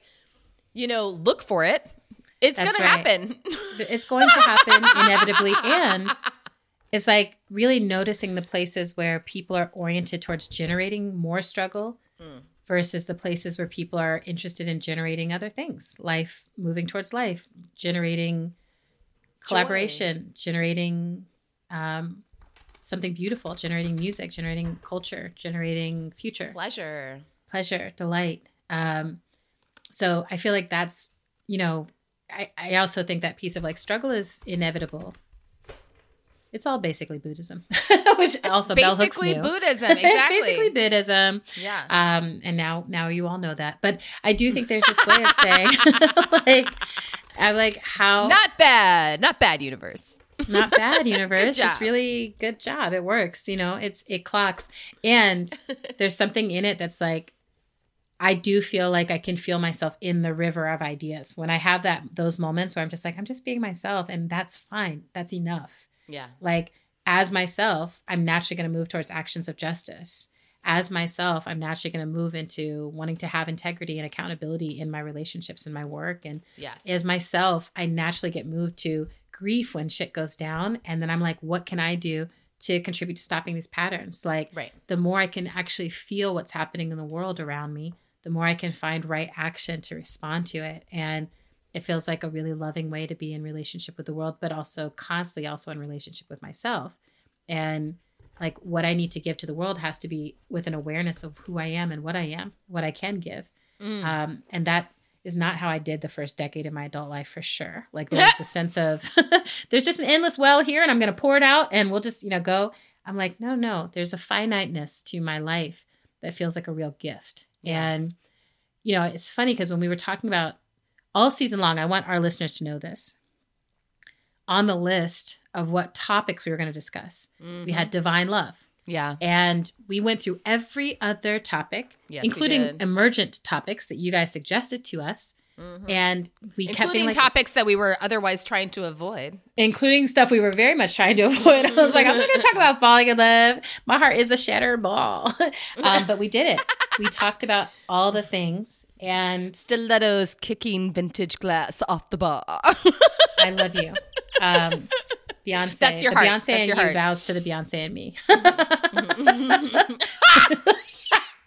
you know look for it it's That's gonna happen it's going to happen <laughs> inevitably. And it's like really noticing the places where people are oriented towards generating more struggle Mm. versus the places where people are interested in generating other things life, moving towards life, generating collaboration, generating um, something beautiful, generating music, generating culture, generating future. pleasure pleasure, delight. Um, so I feel like that's, you know, I, I also think that piece of like struggle is inevitable. It's all basically Buddhism, <laughs> which also Bell Hooks knew. Buddhism. <laughs> it's Exactly. basically Buddhism. yeah. Um, and now now you all know that. But I do think there's this way of saying <laughs> like I'm like how Not bad. Not bad universe. not bad universe it's really good job it works you know it's it clocks and there's something in it that's like i do feel like i can feel myself in the river of ideas when i have that those moments where i'm just like i'm just being myself and that's fine that's enough Yeah. like as myself i'm naturally going to move towards actions of justice as myself i'm naturally going to move into wanting to have integrity and accountability in my relationships and my work and Yes. as myself, I naturally get moved to grief when shit goes down. And then I'm like, what can I do to contribute to stopping these patterns? Like, right. the more I can actually feel what's happening in the world around me, the more I can find right action to respond to it. And it feels like a really loving way to be in relationship with the world, but also constantly also in relationship with myself. And like what I need to give to the world has to be with an awareness of who I am and what I am, what I can give. Mm. Um, and that is not how I did the first decade of my adult life for sure. Like there's a <laughs> sense of <laughs> there's just an endless well here and I'm going to pour it out and we'll just, you know, go. I'm like, no, no, there's a finiteness to my life that feels like a real gift. Yeah. And, you know, it's funny because when we were talking about all season long, I want our listeners to know this. On the list of what topics we were going to discuss, we Mhm. had divine love. Yeah. And we went through every other topic, Yes, including emergent topics that you guys suggested to us. Mhm. And we kept being Including like, topics that we were otherwise trying to avoid. including stuff we were very much trying to avoid. <laughs> I was like, I'm not going to talk about falling in love. My heart is a shattered ball. <laughs> um, but we did it. We talked about all the things. And Stilettos kicking vintage glass off the bar. I love you. Um, Beyonce. That's your heart. Beyonce That's and your you heart. vows to the Beyonce and me. <laughs>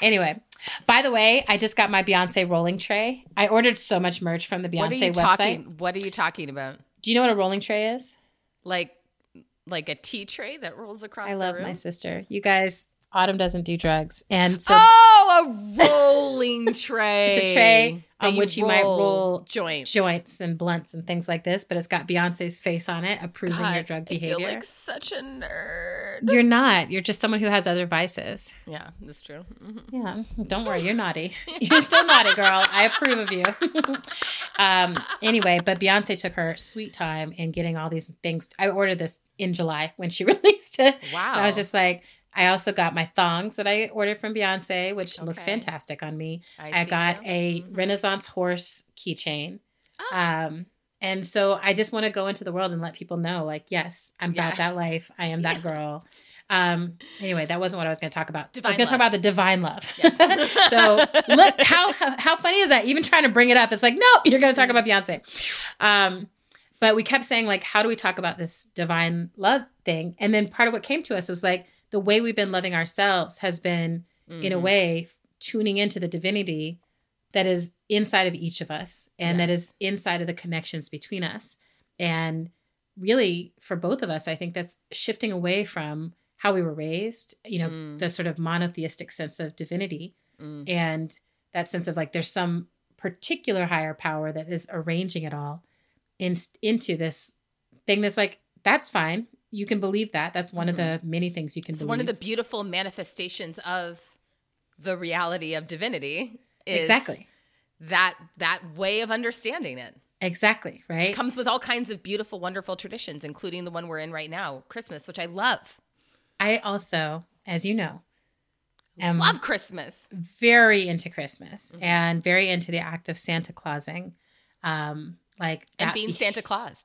anyway, by the way, I just got my Beyonce rolling tray. I ordered so much merch from the what are Beyonce you website. talking? What are you talking about? Do you know what a rolling tray is? Like, like a tea tray that rolls across. I love my sister. You guys, Autumn doesn't do drugs. And so oh, a rolling tray. <laughs> It's a tray on which you might roll joints. joints and blunts and things like this, but it's got Beyonce's face on it, approving your God, drug I behavior. feel like such a nerd. You're not. You're just someone who has other vices. Yeah, that's true. Mhm. Yeah. Don't worry, you're naughty. <laughs> You're still naughty, girl. I approve of you. <laughs> um, anyway, but Beyonce took her sweet time in getting all these things. I ordered this in July when she released it. Wow. I was just like, I also got my thongs that I ordered from Beyonce, which look fantastic on me. I, see got a Mhm. Renaissance horse keychain. Oh. Um, and so I just want to go into the world and let people know, like, yes, I'm about that life. I am that <laughs> girl. Um, anyway, that wasn't what I was going to talk about. I Divine was going to talk about the divine love. Yes. <laughs> so look how, how how funny is that? Even trying to bring it up, it's like, no, you're going to talk about Beyonce. Um, but we kept saying, like, how do we talk about this divine love thing? And then part of what came to us was like the way we've been loving ourselves has been in a Mhm. way tuning into the divinity that is inside of each of us and that Yes. is inside of the connections between us and really for both of us i think that's shifting away from how we were raised you know Mm. the sort of monotheistic sense of divinity Mm. and that sense of like there's some particular higher power that is arranging it all in, into this thing that's like that's fine you can believe that that's one of the many things you can It's believe one of the beautiful manifestations of the reality of divinity. Is exactly That that way of understanding it. exactly right It comes with all kinds of beautiful, wonderful traditions, including the one we're in right now, Christmas, which I love. I also, as you know, am love Christmas. very into Christmas Mhm. and very into the act of Santa Clausing. Um, like And being be- Santa Claus.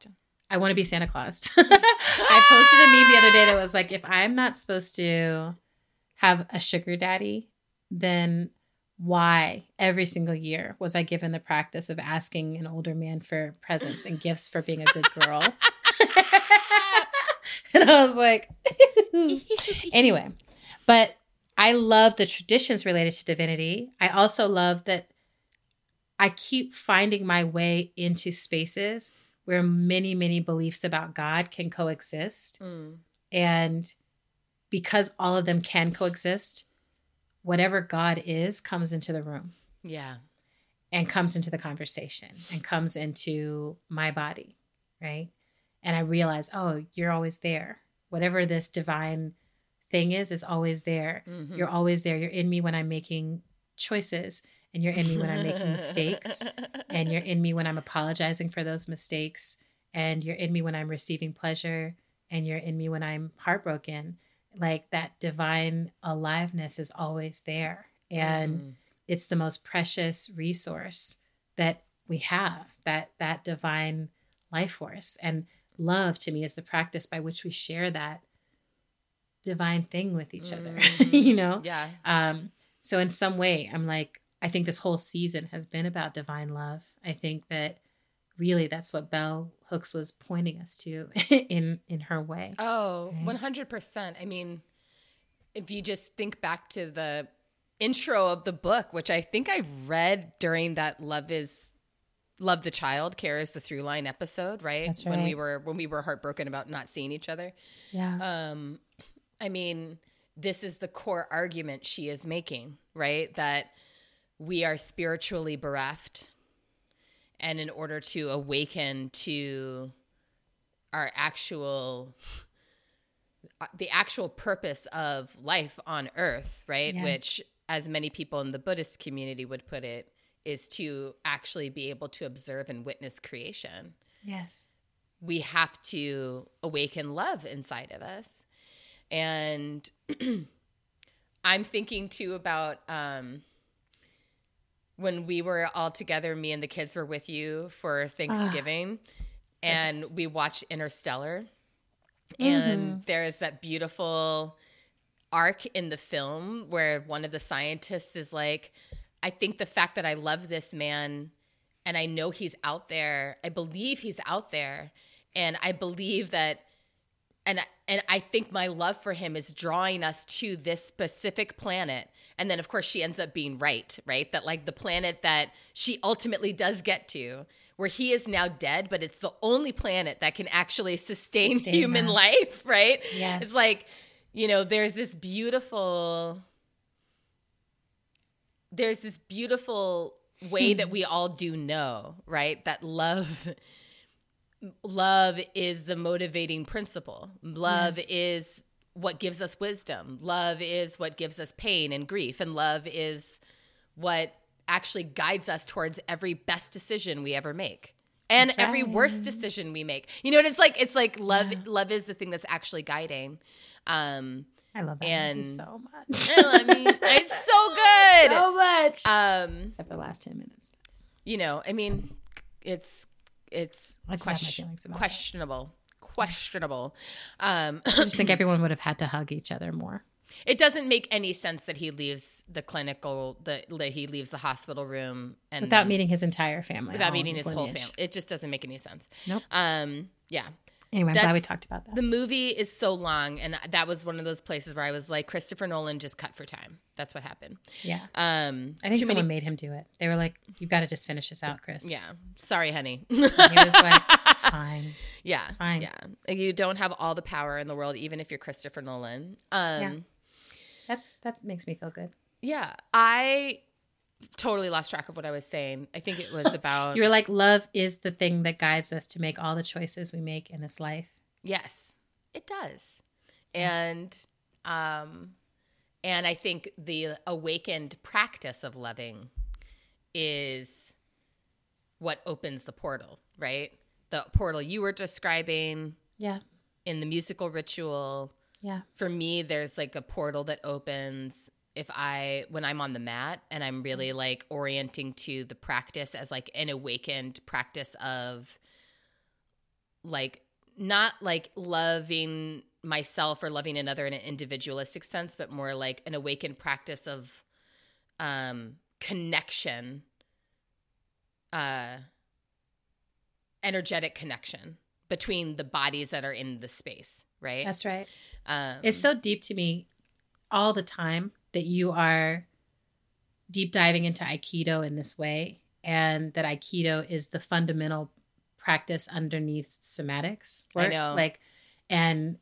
I want to be Santa Claus. <laughs> I posted a meme the other day that was like, if I'm not supposed to have a sugar daddy, then why every single year was I given the practice of asking an older man for presents and gifts for being a good girl? <laughs> and I was like, <laughs> anyway, but I love the traditions related to divinity. I also love that I keep finding my way into spaces where many, many beliefs about God can coexist. Mm. And because all of them can coexist, whatever God is comes into the room Yeah. and comes into the conversation and comes into my body, right? and I realize, oh, you're always there. Whatever this divine thing is, is always there. Mhm. You're always there. You're in me when I'm making choices, and you're in me when I'm making mistakes, and you're <laughs> in me when I'm apologizing for those mistakes, and you're in me when I'm receiving pleasure, and you're in me when I'm heartbroken. Like that divine aliveness is always there. And Mhm. it's the most precious resource that we have that that divine life force and love to me is the practice by which we share that divine thing with each other Mhm. <laughs> you know yeah. um so in some way i'm like i think this whole season has been about divine love i think that really that's what bell hooks was pointing us to <laughs> in in her way Oh, Right? 100%. I mean, if you just think back to the intro of the book, which I think I read during that Love is Love the Child, Care is the through line episode, right? That's When we were when we were heartbroken about not seeing each other. yeah Um I mean, this is the core argument she is making, right? That we are spiritually bereft. And in order to awaken to our actual the actual purpose of life on earth, right? Yes. Which as many people in the Buddhist community would put it is to actually be able to observe and witness creation yes we have to awaken love inside of us. And <clears throat> I'm thinking too about um, when we were all together, me and the kids were with you for ah. Thanksgiving, and we watched Interstellar. And mm-hmm. there is that beautiful arc in the film where one of the scientists is like, I think the fact that I love this man and I know he's out there, I believe he's out there, and I believe that and and I think my love for him is drawing us to this specific planet. And then of course she ends up being right, right? That like the planet that she ultimately does get to where he is now dead, but it's the only planet that can actually sustain, Sustain human us. life, <laughs> right? Yes. It's like, you know, there's this beautiful there's this beautiful way Hmm. that we all do know, right? That love love is the motivating principle. Love Yes. is what gives us wisdom. Love is what gives us pain and grief and love is what actually guides us towards every best decision we ever make. And every worst decision we make. You know what it's like? It's like love Yeah. love is the thing that's actually guiding. Um i love that And- so much <laughs> I mean, <laughs> it's so good. so much um except for the last 10 minutes you know, I mean, it's it's I just have my feelings about it. questionable, questionable. Um, i just think everyone would have had to hug each other more it doesn't make any sense that he leaves the clinical, the that he leaves the hospital room and without meeting his entire family without meeting his whole family. It just doesn't make any sense. Nope. Um, yeah. anyway i'm glad we talked about that The movie is so long, and that was one of those places where I was like, Christopher Nolan just cut for time. That's what happened. yeah Um, I think someone many- made him do it. They were like, "You've got to just finish this out, Chris." Yeah. Sorry, honey. he was like, <laughs> "Fine." Yeah. Fine. Yeah. You don't have all the power in the world, even if you're Christopher Nolan. Um, Yeah. That's that makes me feel good. yeah. I totally lost track of what I was saying. I think it was <laughs> about. You were like, "Love is the thing that guides us to make all the choices we make in this life." yes, it does. And, um, and I think the awakened practice of loving is what opens the portal, right? The portal you were describing Yeah, in the musical ritual. yeah, for me there's like a portal that opens if i when i'm on the mat and i'm really like orienting to the practice as like an awakened practice of like not like loving myself or loving another in an individualistic sense but more like an awakened practice of um connection uh energetic connection between the bodies that are in the space right that's right. um, It's so deep to me all the time that you are deep diving into Aikido in this way, and that Aikido is the fundamental practice underneath somatics. I know. like, and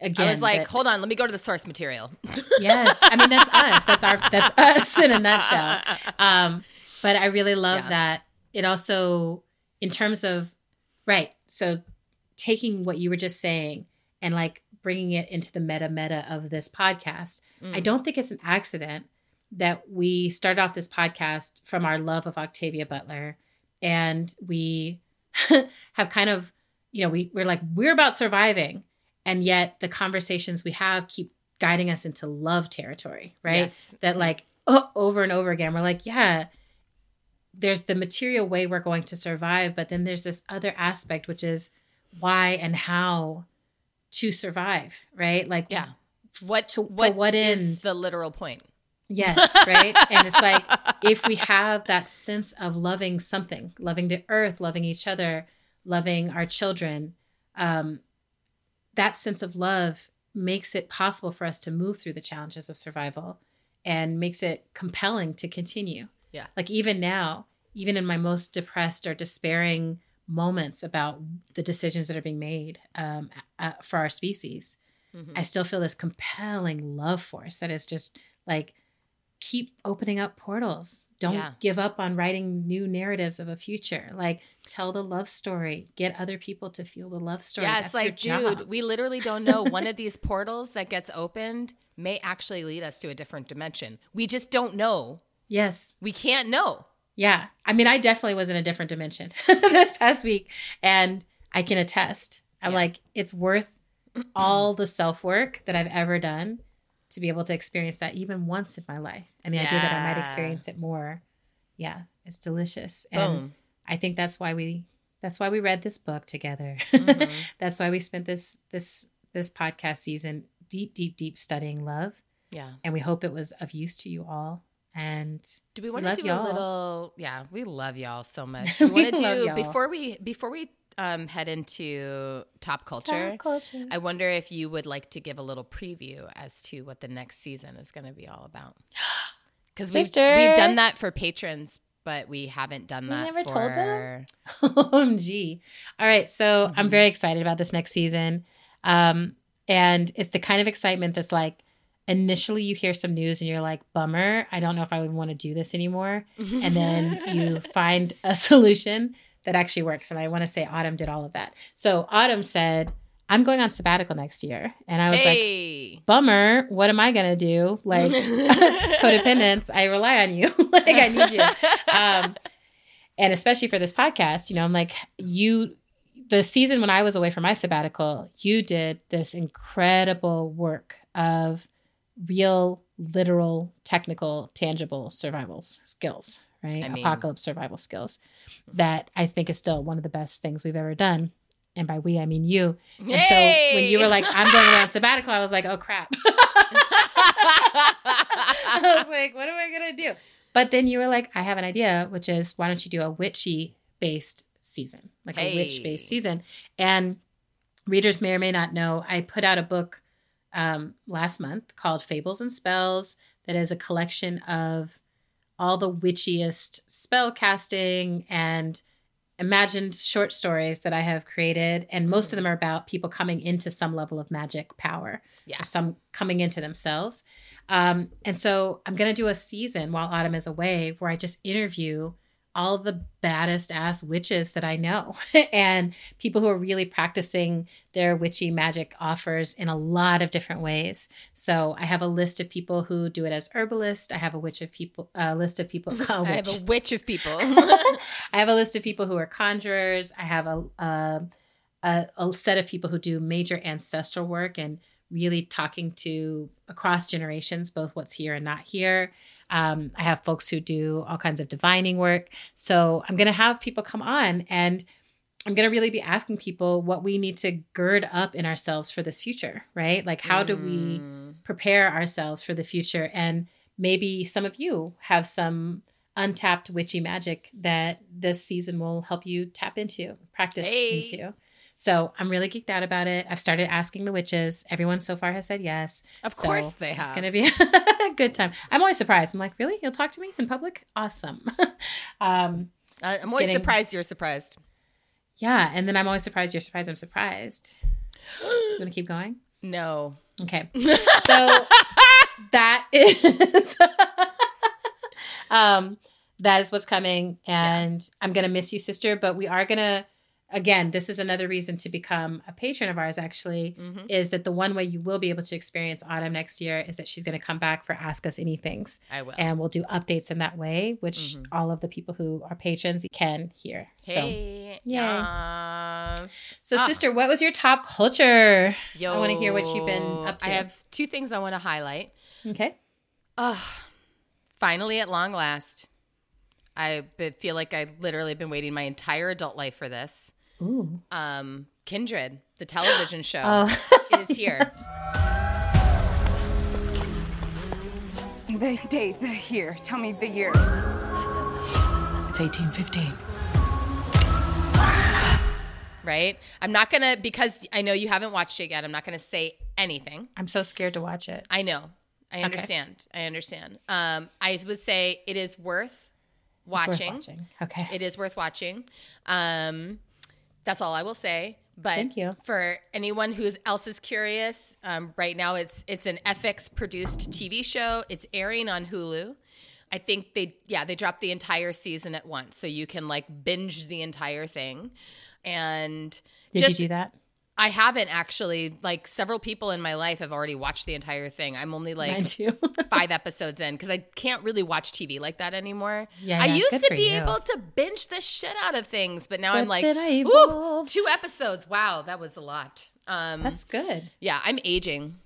again, I was like, that- hold on, let me go to the source material. <laughs> yes, I mean that's us. That's our that's us in a nutshell. <laughs> Um, but I really love Yeah. that it also, in terms of, right. So taking what you were just saying and like bringing it into the meta meta of this podcast. I Mm. don't think it's an accident that we started off this podcast from our love of Octavia Butler and we <laughs> have kind of, you know, we, we're like, we're about surviving. And yet the conversations we have keep guiding us into love territory, right? Yes. That like o- over and over again, we're like, yeah, there's the material way we're going to survive, but then there's this other aspect, which is why and how to survive, right? Like, Yeah. What To- what what is end? the literal point? yes, right? and it's like, <laughs> if we have that sense of loving something, loving the earth, loving each other, loving our children, um, that sense of love makes it possible for us to move through the challenges of survival and makes it compelling to continue. Yeah. Like even now, even in my most depressed or despairing moments about the decisions that are being made um, uh, for our species, Mhm. I still feel this compelling love force that is just like keep opening up portals. Don't Yeah. give up on writing new narratives of a future. Like tell the love story. Get other people to feel the love story. Yeah, That's like, dude, we literally don't know. One of <laughs> these portals that gets opened may actually lead us to a different dimension. We just don't know. Yes. We can't know. Yeah. I mean, I definitely was in a different dimension <laughs> this past week. And I can attest. I'm Yeah. like, it's worth all the self work that I've ever done to be able to experience that even once in my life. And the idea that I might experience it more. Yeah. It's delicious. And Boom. I think that's why we that's why we read this book together. Mhm. <laughs> that's why we spent this this this podcast season deep, deep, deep studying love. Yeah. And we hope it was of use to you all. And Do we want to do y'all. a little? Yeah, we love y'all so <laughs> much. We We want to do y'all. before we before we um, head into top culture? culture. I wonder if you would like to give a little preview as to what the next season is going to be all about. <gasps> Because we've, we've done that for patrons, but we haven't done that. We never for. told them? <laughs> OMG. All right. So I'm Mhm. very excited about this next season. Um, and it's the kind of excitement that's like initially you hear some news and you're like, bummer. I don't know if I would want to do this anymore. <laughs> And then you find a <laughs> solution that actually works. And I want to say Autumn did all of that. So Autumn said, I'm going on sabbatical next year. And I was like, bummer. What am I going to do? Like, <laughs> codependence. I rely on you. like, I need you um, and especially for this podcast, you know, I'm like, you, the season when I was away from my sabbatical, you did this incredible work of real, literal, technical, tangible survival skills, right? I mean- Apocalypse survival skills mm-hmm. that I think is still one of the best things we've ever done. And by we, I mean you. And so when you were like, I'm going on sabbatical, I was like, oh crap. <laughs> <laughs> I was like, what am I going to do? But then you were like, I have an idea, which is why don't you do a witchy based season, like a witch based season? And readers may or may not know, I put out a book um, last month called Fables and Spells that is a collection of all the witchiest spell casting and imagined short stories that I have created. And most of them are about people coming into some level of magic power Yeah. or some coming into themselves. Um, and so I'm going to do a season while Autumn is away where I just interview all the baddest ass witches that I know <laughs> and people who are really practicing their witchy magic offers in a lot of different ways. So I have a list of people who do it as herbalist. I have a witch of people, a list of people. <laughs> I have a witch of people. <laughs> I have a list of people who are conjurers. I have a, a a a set of people who do major ancestral work and really talking to across generations, both what's here and not here. Um, I have folks who do all kinds of divining work. So I'm going to have people come on and I'm going to really be asking people what we need to gird up in ourselves for this future, right? Like, how do we Mm. prepare ourselves for the future and maybe some of you have some untapped witchy magic that this season will help you tap into practice Hey. into so i'm really geeked out about it. I've started asking the witches. Everyone so far has said yes. Of So course they have. it's gonna be <laughs> a good time. I'm always surprised. I'm like really? You'll talk to me in public? Awesome. <laughs> Um Uh, I'm always getting- surprised you're surprised. yeah and then i'm always surprised you're surprised i'm surprised. Do you want to keep going? No. okay. <laughs> So that is um that is what's coming and i'm gonna miss you sister but we are gonna again, this is another reason to become a patron of ours, actually, Mhm. is that the one way you will be able to experience Autumn next year is that she's going to come back for Ask Us Anythings. I will. And we'll do updates in that way, which Mhm. all of the people who are patrons can hear. So, Hey. Yay. yes. so Ah. sister, what was your top culture? Yo, I wanna hear what you've been up to. I have two things I want to highlight. Okay. Oh, finally, at long last, I feel like I literally been waiting my entire adult life for this. Ooh. Um, Kindred, the television <gasps> show, Oh, <laughs> is here. <laughs> The date, the year. Tell me the year. It's 1815. Right? I'm not gonna because I know you haven't watched it yet. I'm not gonna say anything. I'm so scared to watch it. I know. I understand. I understand. Um, I would say it is worth It's worth watching. watching. Okay. It is worth watching. Um, that's all I will say. But Thank you. for anyone who else is curious, um, right now it's it's an FX produced TV show. It's airing on Hulu. I think they yeah they dropped the entire season at once, so you can like binge the entire thing. And Did just, you do that? I haven't actually. Like several people in my life have already watched the entire thing. I'm only like <laughs> five episodes in because I can't really watch TV like that anymore. Yeah, I yeah, used to be you. able to binge the shit out of things, but now But I'm like, ooh, two episodes. Wow, that was a lot. Um, That's good. yeah, I'm aging.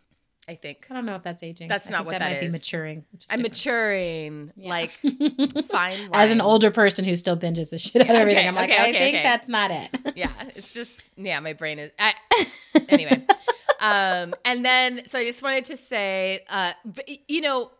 I think I don't know if that's aging. That's I not what that that might be maturing. I'm different. maturing. Yeah. Like <laughs> fine. As an older person who still binges the shit out of everything, okay, I'm like, okay, I okay, think that's not it. <laughs> yeah, it's just yeah, my brain is I, <laughs> anyway. um, and then so I just wanted to say, uh, you know,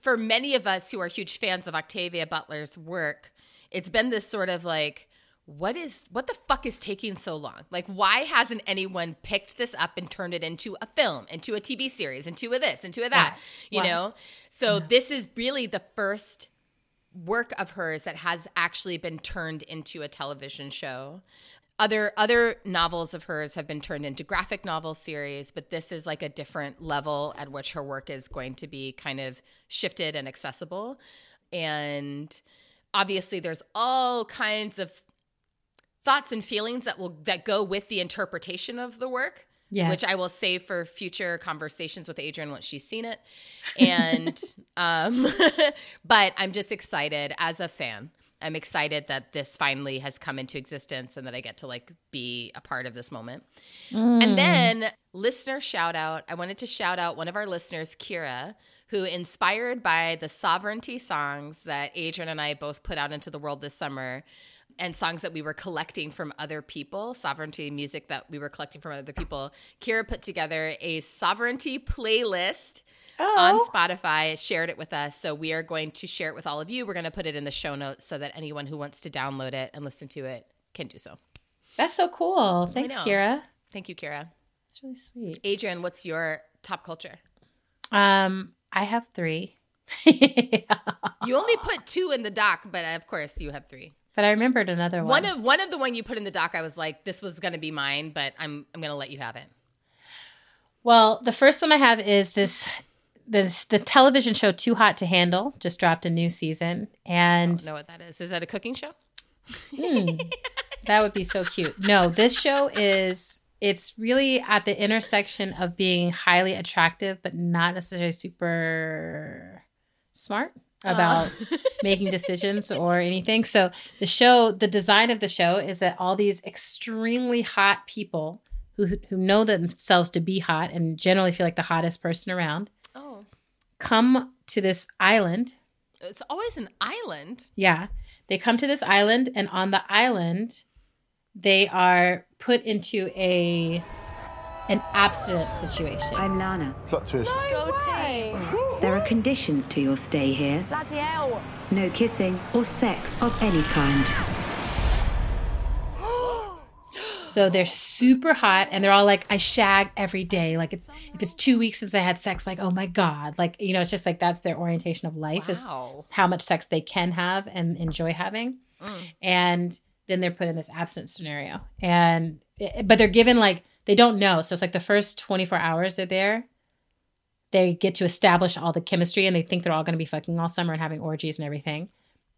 for many of us who are huge fans of Octavia Butler's work, it's been this sort of like. What is what the fuck is taking so long? Like, why hasn't anyone picked this up and turned it into a film, into a TV series, into a this, into a that? You Why? know, so this is really the first work of hers that has actually been turned into a television show. Other other novels of hers have been turned into graphic novel series, but this is like a different level at which her work is going to be kind of shifted and accessible. And obviously there's all kinds of thoughts and feelings that will that go with the interpretation of the work Yes. which I will save for future conversations with Adrienne once she's seen it. And <laughs> um <laughs> but I'm just excited as a fan. I'm excited that this finally has come into existence and that I get to like be a part of this moment. Mm. And then listener shout out. I wanted to shout out one of our listeners, Kira, who inspired by the sovereignty songs that Adrienne and I both put out into the world this summer and songs that we were collecting from other people, sovereignty music that we were collecting from other people. Kira put together a sovereignty playlist on Oh. Spotify, shared it with us. So we are going to share it with all of you. We're going to put it in the show notes so that anyone who wants to download it and listen to it can do so. That's so cool. Thanks. Kira. Thank you, Kira. That's really sweet. Adrienne, what's your top culture? Um, I have three. <laughs> You only put two in the doc, but of course you have three. But I remembered another one. One of one of the one you put in the doc, I was like, this was going to be mine, but I'm I'm going to let you have it. well, the first one I have is this this the television show Too Hot to Handle just dropped a new season I and don't know what that is. Is that a cooking show? Hmm. that would be so cute. No, this show is it's really at the intersection of being highly attractive but not necessarily super smart Uh. about <laughs> making decisions or anything. So the show, the design of the show is that all these extremely hot people who who know themselves to be hot and generally feel like the hottest person around Oh, come to this island. it's always an island. Yeah. They come to this island and on the island they are put into a an abstinence situation. I'm Lana. Plot twist. There are conditions to your stay here. Bloody hell. No kissing or sex of any kind. <gasps> So they're super hot and they're all like, I shag every day. Like it's if it's two weeks since I had sex, like, oh my God. Like, you know, it's just like that's their orientation of life is how much sex they can have and enjoy having. Mm. And then they're put in this absence scenario. And eh, but they're given like they don't know. So it's like the first 24 hours they're there. They get to establish all the chemistry and they think they're all gonna be fucking all summer and having orgies and everything.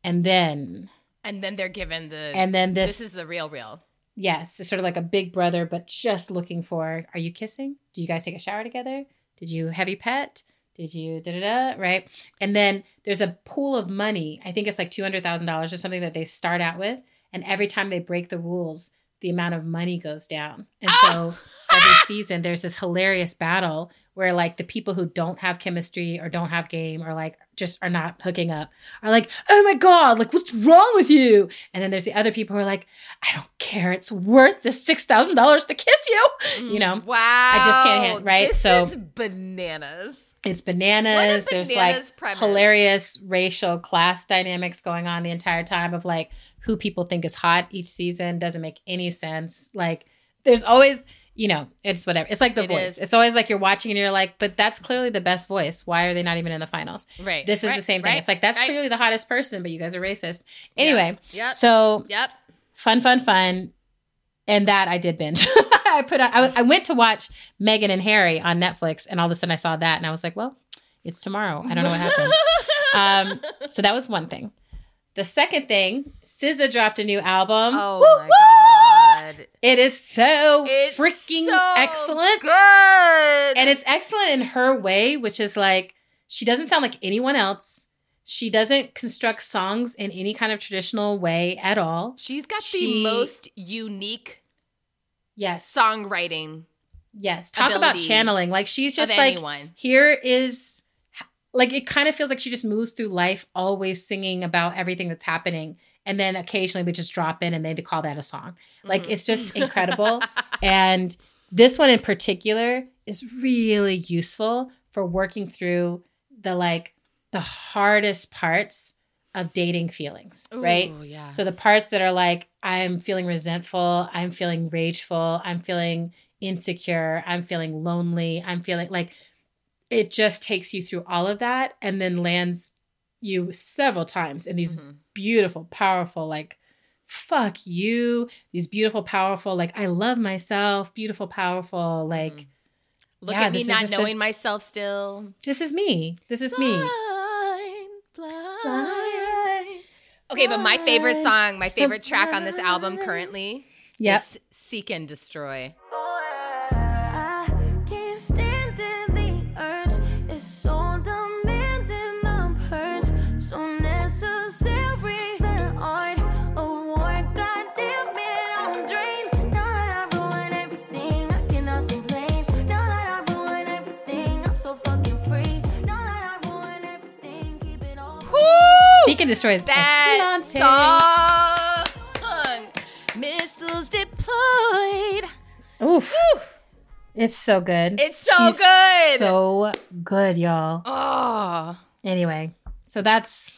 And then And then they're given the and then this, this is the real real. yes, it's sort of like a big brother, but just looking for are you kissing? Do you guys take a shower together? Did you heavy pet? Did you da da da? Right. And then there's a pool of money. I think it's like $200,000 or something that they start out with. And every time they break the rules, the amount of money goes down. And so ah! Every season, there's this hilarious battle where like the people who don't have chemistry or don't have game or like just are not hooking up are like, oh my God, like what's wrong with you? And then there's the other people who are like, I don't care. It's worth the $6,000 to kiss you. Mm, you know, Wow. I just can't handle- right? This So- is bananas. it's bananas. A There's like premise. hilarious racial class dynamics going on the entire time of like who people think is hot each season doesn't make any sense. Like there's always, you know, it's whatever. It's like the It voice. is. It's always like you're watching and you're like, but that's clearly the best voice. Why are they not even in the finals? Right. This is right, the same thing. right, It's like that's right. clearly the hottest person, but you guys are racist. Anyway, Yep. so Yep. fun, fun, fun. And that I did binge. <laughs> I put on, I, I went to watch Meghan and Harry on Netflix, and all of a sudden I saw that, and I was like, well, it's tomorrow. I don't know what happened. <laughs> um, so that was one thing. The second thing, SZA dropped a new album. Oh Woo, my woo! God. It is so It's freaking so excellent. Good. And it's excellent in her way, which is like she doesn't sound like anyone else. She doesn't construct songs in any kind of traditional way at all. She's got she- the most unique Yes. songwriting Yes. Talk about channeling. Like she's just like anyone. here is like it kind of feels like she just moves through life always singing about everything that's happening and then occasionally we just drop in and they call that a song. Like Mhm. it's just <laughs> incredible. and this one in particular is really useful for working through the like the hardest parts of dating feelings, right? Yeah. So the parts that are like, I'm feeling resentful, I'm feeling rageful, I'm feeling insecure, I'm feeling lonely, I'm feeling like it just takes you through all of that and then lands you several times in these Mhm. beautiful, powerful, like, fuck you, these beautiful, powerful, like, I love myself, beautiful, powerful, like, Mhm. Look yeah, at me not just the- knowing myself still. this is me. This is me. Blind, blind. Okay, but my favorite song, my favorite track on this album currently Yep. is Seek and Destroy. Seek and Destroy is That song. Missiles deployed. Oof. It's so good. It's so She's good. So good, y'all. Oh, Anyway, so that's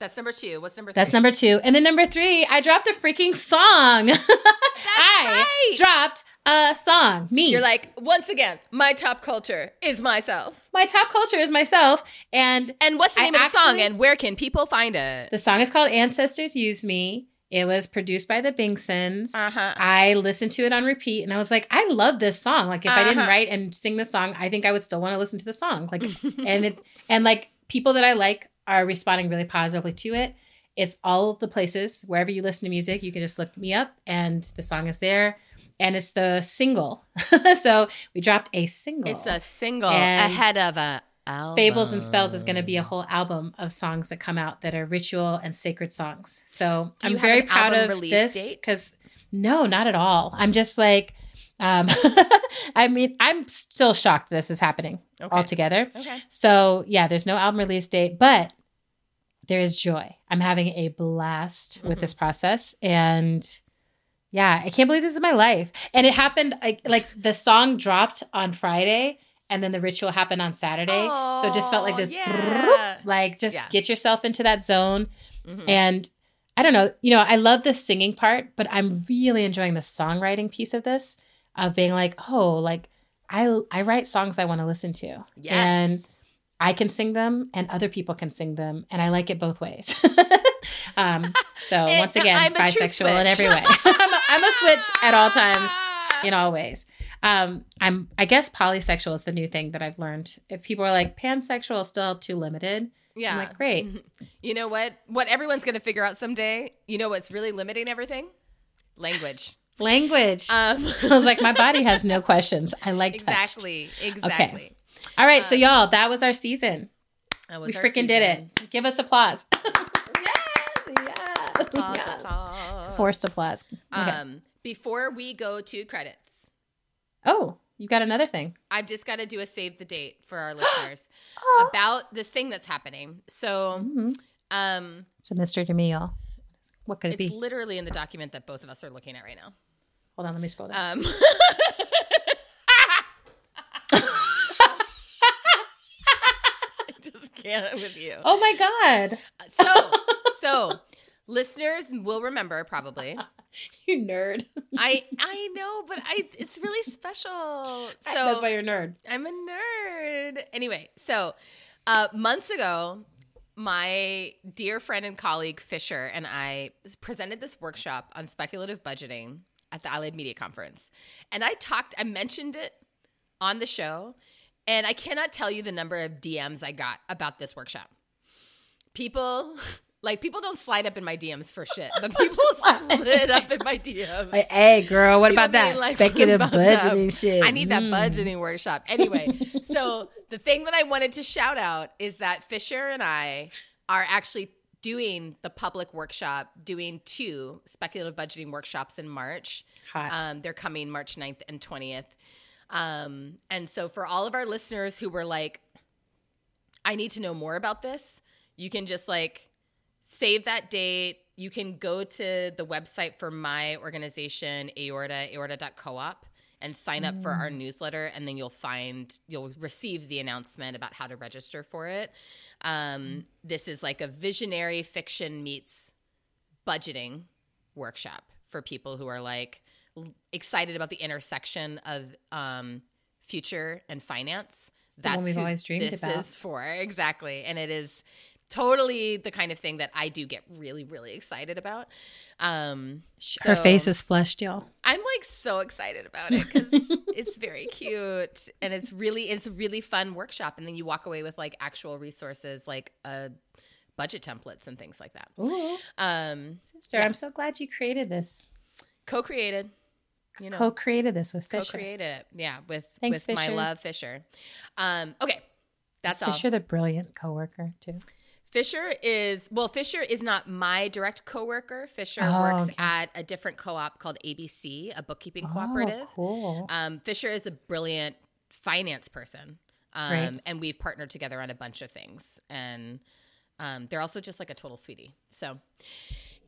that's number two. What's number three? that's number two. And then number three, I dropped a freaking song. <laughs> I right. dropped a song. Me. You're like, once again, my top culture is myself. my top culture is myself. And And what's the I name of the song and where can people find it? the song is called Ancestors Use Me. It was produced by the Bengsons. Uh-huh. I listened to it on repeat and I was like, I love this song. Like if I didn't Uh-huh. write and sing the song, I think I would still want to listen to the song. Like <laughs> and it's and like people that I like are responding really positively to it. It's all the places wherever you listen to music, you can just look me up and the song is there. And it's the single. <laughs> so we dropped a single. It's a single And ahead of a album. Fables and Spells is going to be a whole album of songs that come out that are ritual and sacred songs. So I'm very proud of release this because no, not at all. I'm just like, um, <laughs> I mean, I'm still shocked this is happening Okay. altogether. Okay. So yeah, there's no album release date, but there is joy. I'm having a blast with Mm-hmm. this process and yeah, I can't believe this is my life. And it happened like like the song dropped on Friday and then the ritual happened on Saturday. so it just felt like Oh, this yeah. like just Yeah. get yourself into that zone Mhm. and I don't know, you know, I love the singing part, but I'm really enjoying the songwriting piece of this of being like, oh, like I I write songs I want to listen to. Yes. And I can sing them and other people can sing them and I like it both ways. <laughs> um, so <laughs> And once again, I'm bisexual in every way. <laughs> I'm, a, I'm a switch at all times in all ways. Um, I'm I guess polysexual is the new thing that I've learned. If people are like pansexual is still too limited, Yeah. I'm like great. You know what? What everyone's going to figure out someday, you know what's really limiting everything? Language. Language. Um, I was like, my body has no questions. I like touched. exactly, exactly. All right, so Um, y'all, that was our season. That was We our freaking did it. Give us applause. yes, <laughs> yes, Applause, yes. applause. Forced applause. Okay. Um, before we go to credits, oh, you've got another thing. I've just got to do a save the date for our <gasps> listeners Oh. about this thing that's happening. So, Mhm. um, It's a mystery to me, y'all. What could it it's be? It's literally in the document that both of us are looking at right now. Hold on, let me scroll down. Um, <laughs> I with you. oh my god, So, <laughs> so listeners will remember probably. <laughs> you nerd. I <laughs> I know, but I it's really special. So That's why you're a nerd. I'm a nerd. Anyway, so uh, months ago, my dear friend and colleague Fisher and I presented this workshop on speculative budgeting at the Allied Media Conference. And I talked, I mentioned it on the show, and I cannot tell you the number of DMs I got about this workshop. People, <laughs> like, people don't slide up in my DMs for shit, but <laughs> people slid up in my DMs. Like, hey, girl, what about that like, speculative "What about that? budgeting shit? I need that Mm. budgeting workshop. Anyway, <laughs> so the thing that I wanted to shout out is that Fisher and I are actually doing the public workshop, doing two speculative budgeting workshops in March. Um, they're coming March 9th and 20th. Um, and so for all of our listeners who were like, I need to know more about this, you can just like save that date. You can go to the website for my organization, aorta, aorta.coop, and sign up for our newsletter. And then you'll find, you'll receive the announcement about how to register for it. Um, this is like a visionary fiction meets budgeting workshop for people who are like excited about the intersection of um, future and finance. the one we've always dreamed this about. is for exactly, and it is totally the kind of thing that I do get really, really excited about. Um, Her so face is flushed, y'all. I'm like so excited about it because <laughs> it's very cute and it's really it's a really fun workshop, and then you walk away with like actual resources like uh, budget templates and things like that. Ooh, Um, sister, I'm so glad you created this. co-created, you know, Co-created this with Fisher. co-created it, yeah, with Thanks, with my love Fisher. Um, okay, that's Is all. Fisher the brilliant coworker too. Fisher is well. Fisher is not my direct coworker. Fisher Oh, works okay. at a different co-op called ABC, a bookkeeping cooperative. Oh, cool. Um, Fisher is a brilliant finance person, um, Great. and we've partnered together on a bunch of things. And um, they're also just like a total sweetie. So,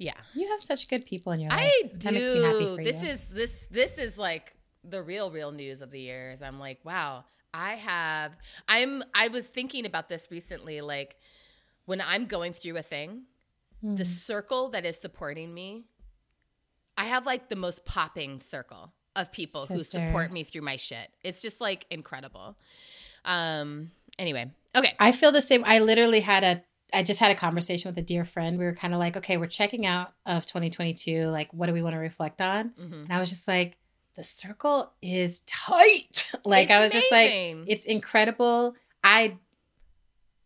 yeah, you have such good people in your life. I do. That makes me happy for this you. is this this is like the real real news of the year. Is I'm like, wow, I have. I'm. I was thinking about this recently. Like when I'm going through a thing, Hmm. the circle that is supporting me, I have like the most popping circle of people who support me through my shit. It's just like incredible. Um. Anyway, okay. I feel the same. I literally had a I just had a conversation with a dear friend. We were kind of like, okay, we're checking out of 2022. Like, what do we want to reflect on? Mhm. And I was just like, the circle is tight. <laughs> like, It's I was just like, it's incredible. I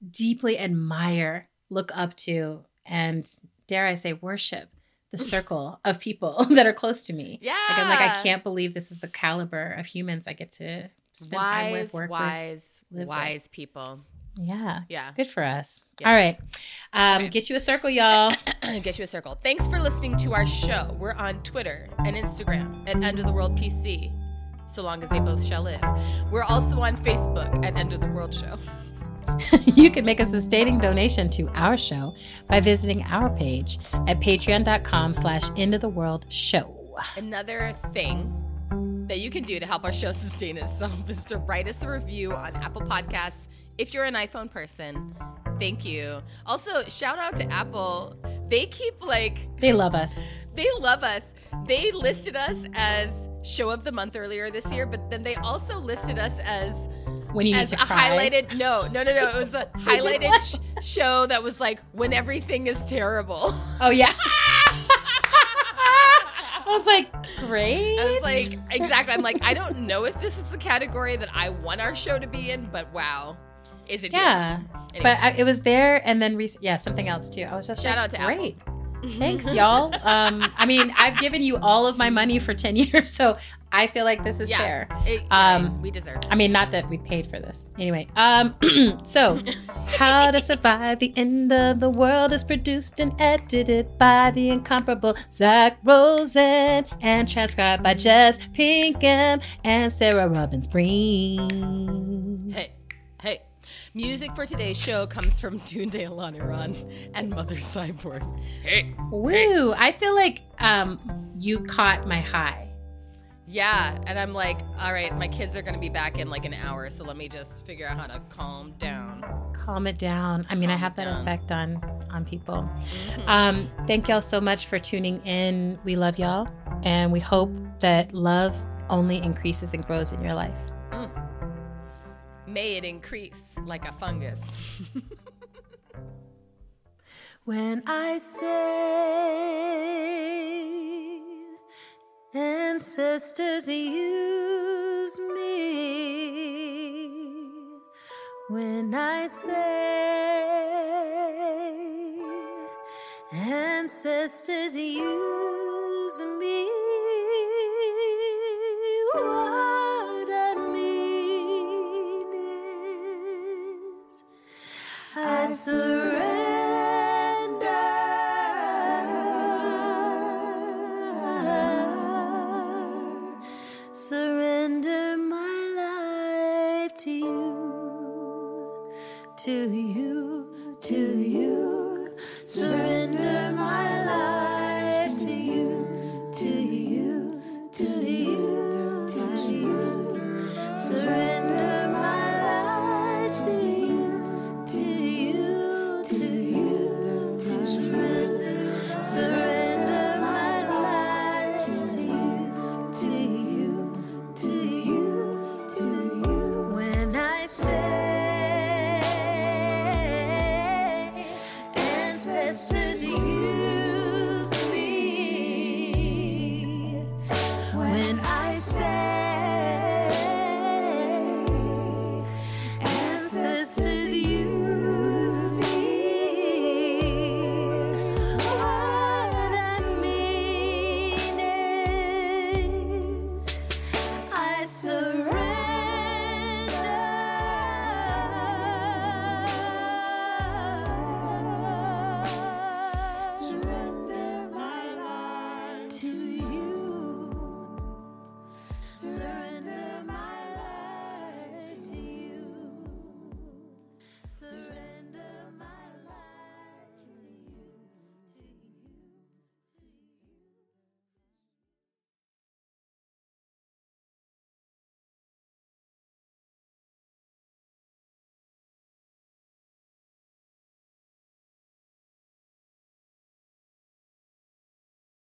deeply admire, look up to, and dare I say, worship the <laughs> circle of people <laughs> that are close to me. Yeah. Like, I'm like, I can't believe this is the caliber of humans I get to spend time wise, with, work wise, with. wise people. Yeah. Yeah. Good for us. Yeah. All right. Um. Get you a circle, y'all. <coughs> Get you a circle. Thanks for listening to our show. We're on Twitter and Instagram at End of the World PC, so long as they both shall live. We're also on Facebook at End of the World Show. <laughs> you can make a sustaining donation to our show by visiting our page at patreon.com slash end of the world show. Another thing that you can do to help our show sustain itself <laughs> is to write us a review on Apple Podcasts. If you're an iPhone person, thank you. Also, shout out to Apple. They keep like They love us. they love us. They listed us as show of the month earlier this year, but then they also listed us as When you need as to a cry. highlighted. No, no, no, no. It was a <laughs> highlighted sh- show that was like when everything is terrible. Oh, yeah. <laughs> I was like, great. I was like, exactly. I'm like, I don't know if this is the category that I want our show to be in, but wow, is it? here? yeah. Anyway. But I, it was there, and then, rec- yeah, something else too. I was just Shout like, out to great. <laughs> Thanks, y'all. Um, I mean, I've given you all of my money for 10 <laughs> years, so I feel like this is Yeah. fair. It- Um, right, we deserve it. I mean, not that we paid for this. Anyway, um, <clears throat> so <laughs> How to Survive the End of the World is produced and edited by the incomparable Zach Rosen and transcribed by Jess Pinkham and Sarah Robbins Breen. Hey, hey. Music for today's show comes from <laughs> Tunde Olaniran and Mother Cyborg. Hey. Woo! I feel like um, you caught my high. Yeah, and I'm like, all right, my kids are going to be back in like an hour, so let me just figure out how to calm down. Calm it down. I mean, I have that down. effect on on people. Mhm. Um, thank y'all so much for tuning in. We love y'all, and we hope that love only increases and grows in your life. May it increase like a fungus. <laughs> When I say ancestors use me, when I say ancestors use me, what surrender. Surrender my life to you, to you, to you,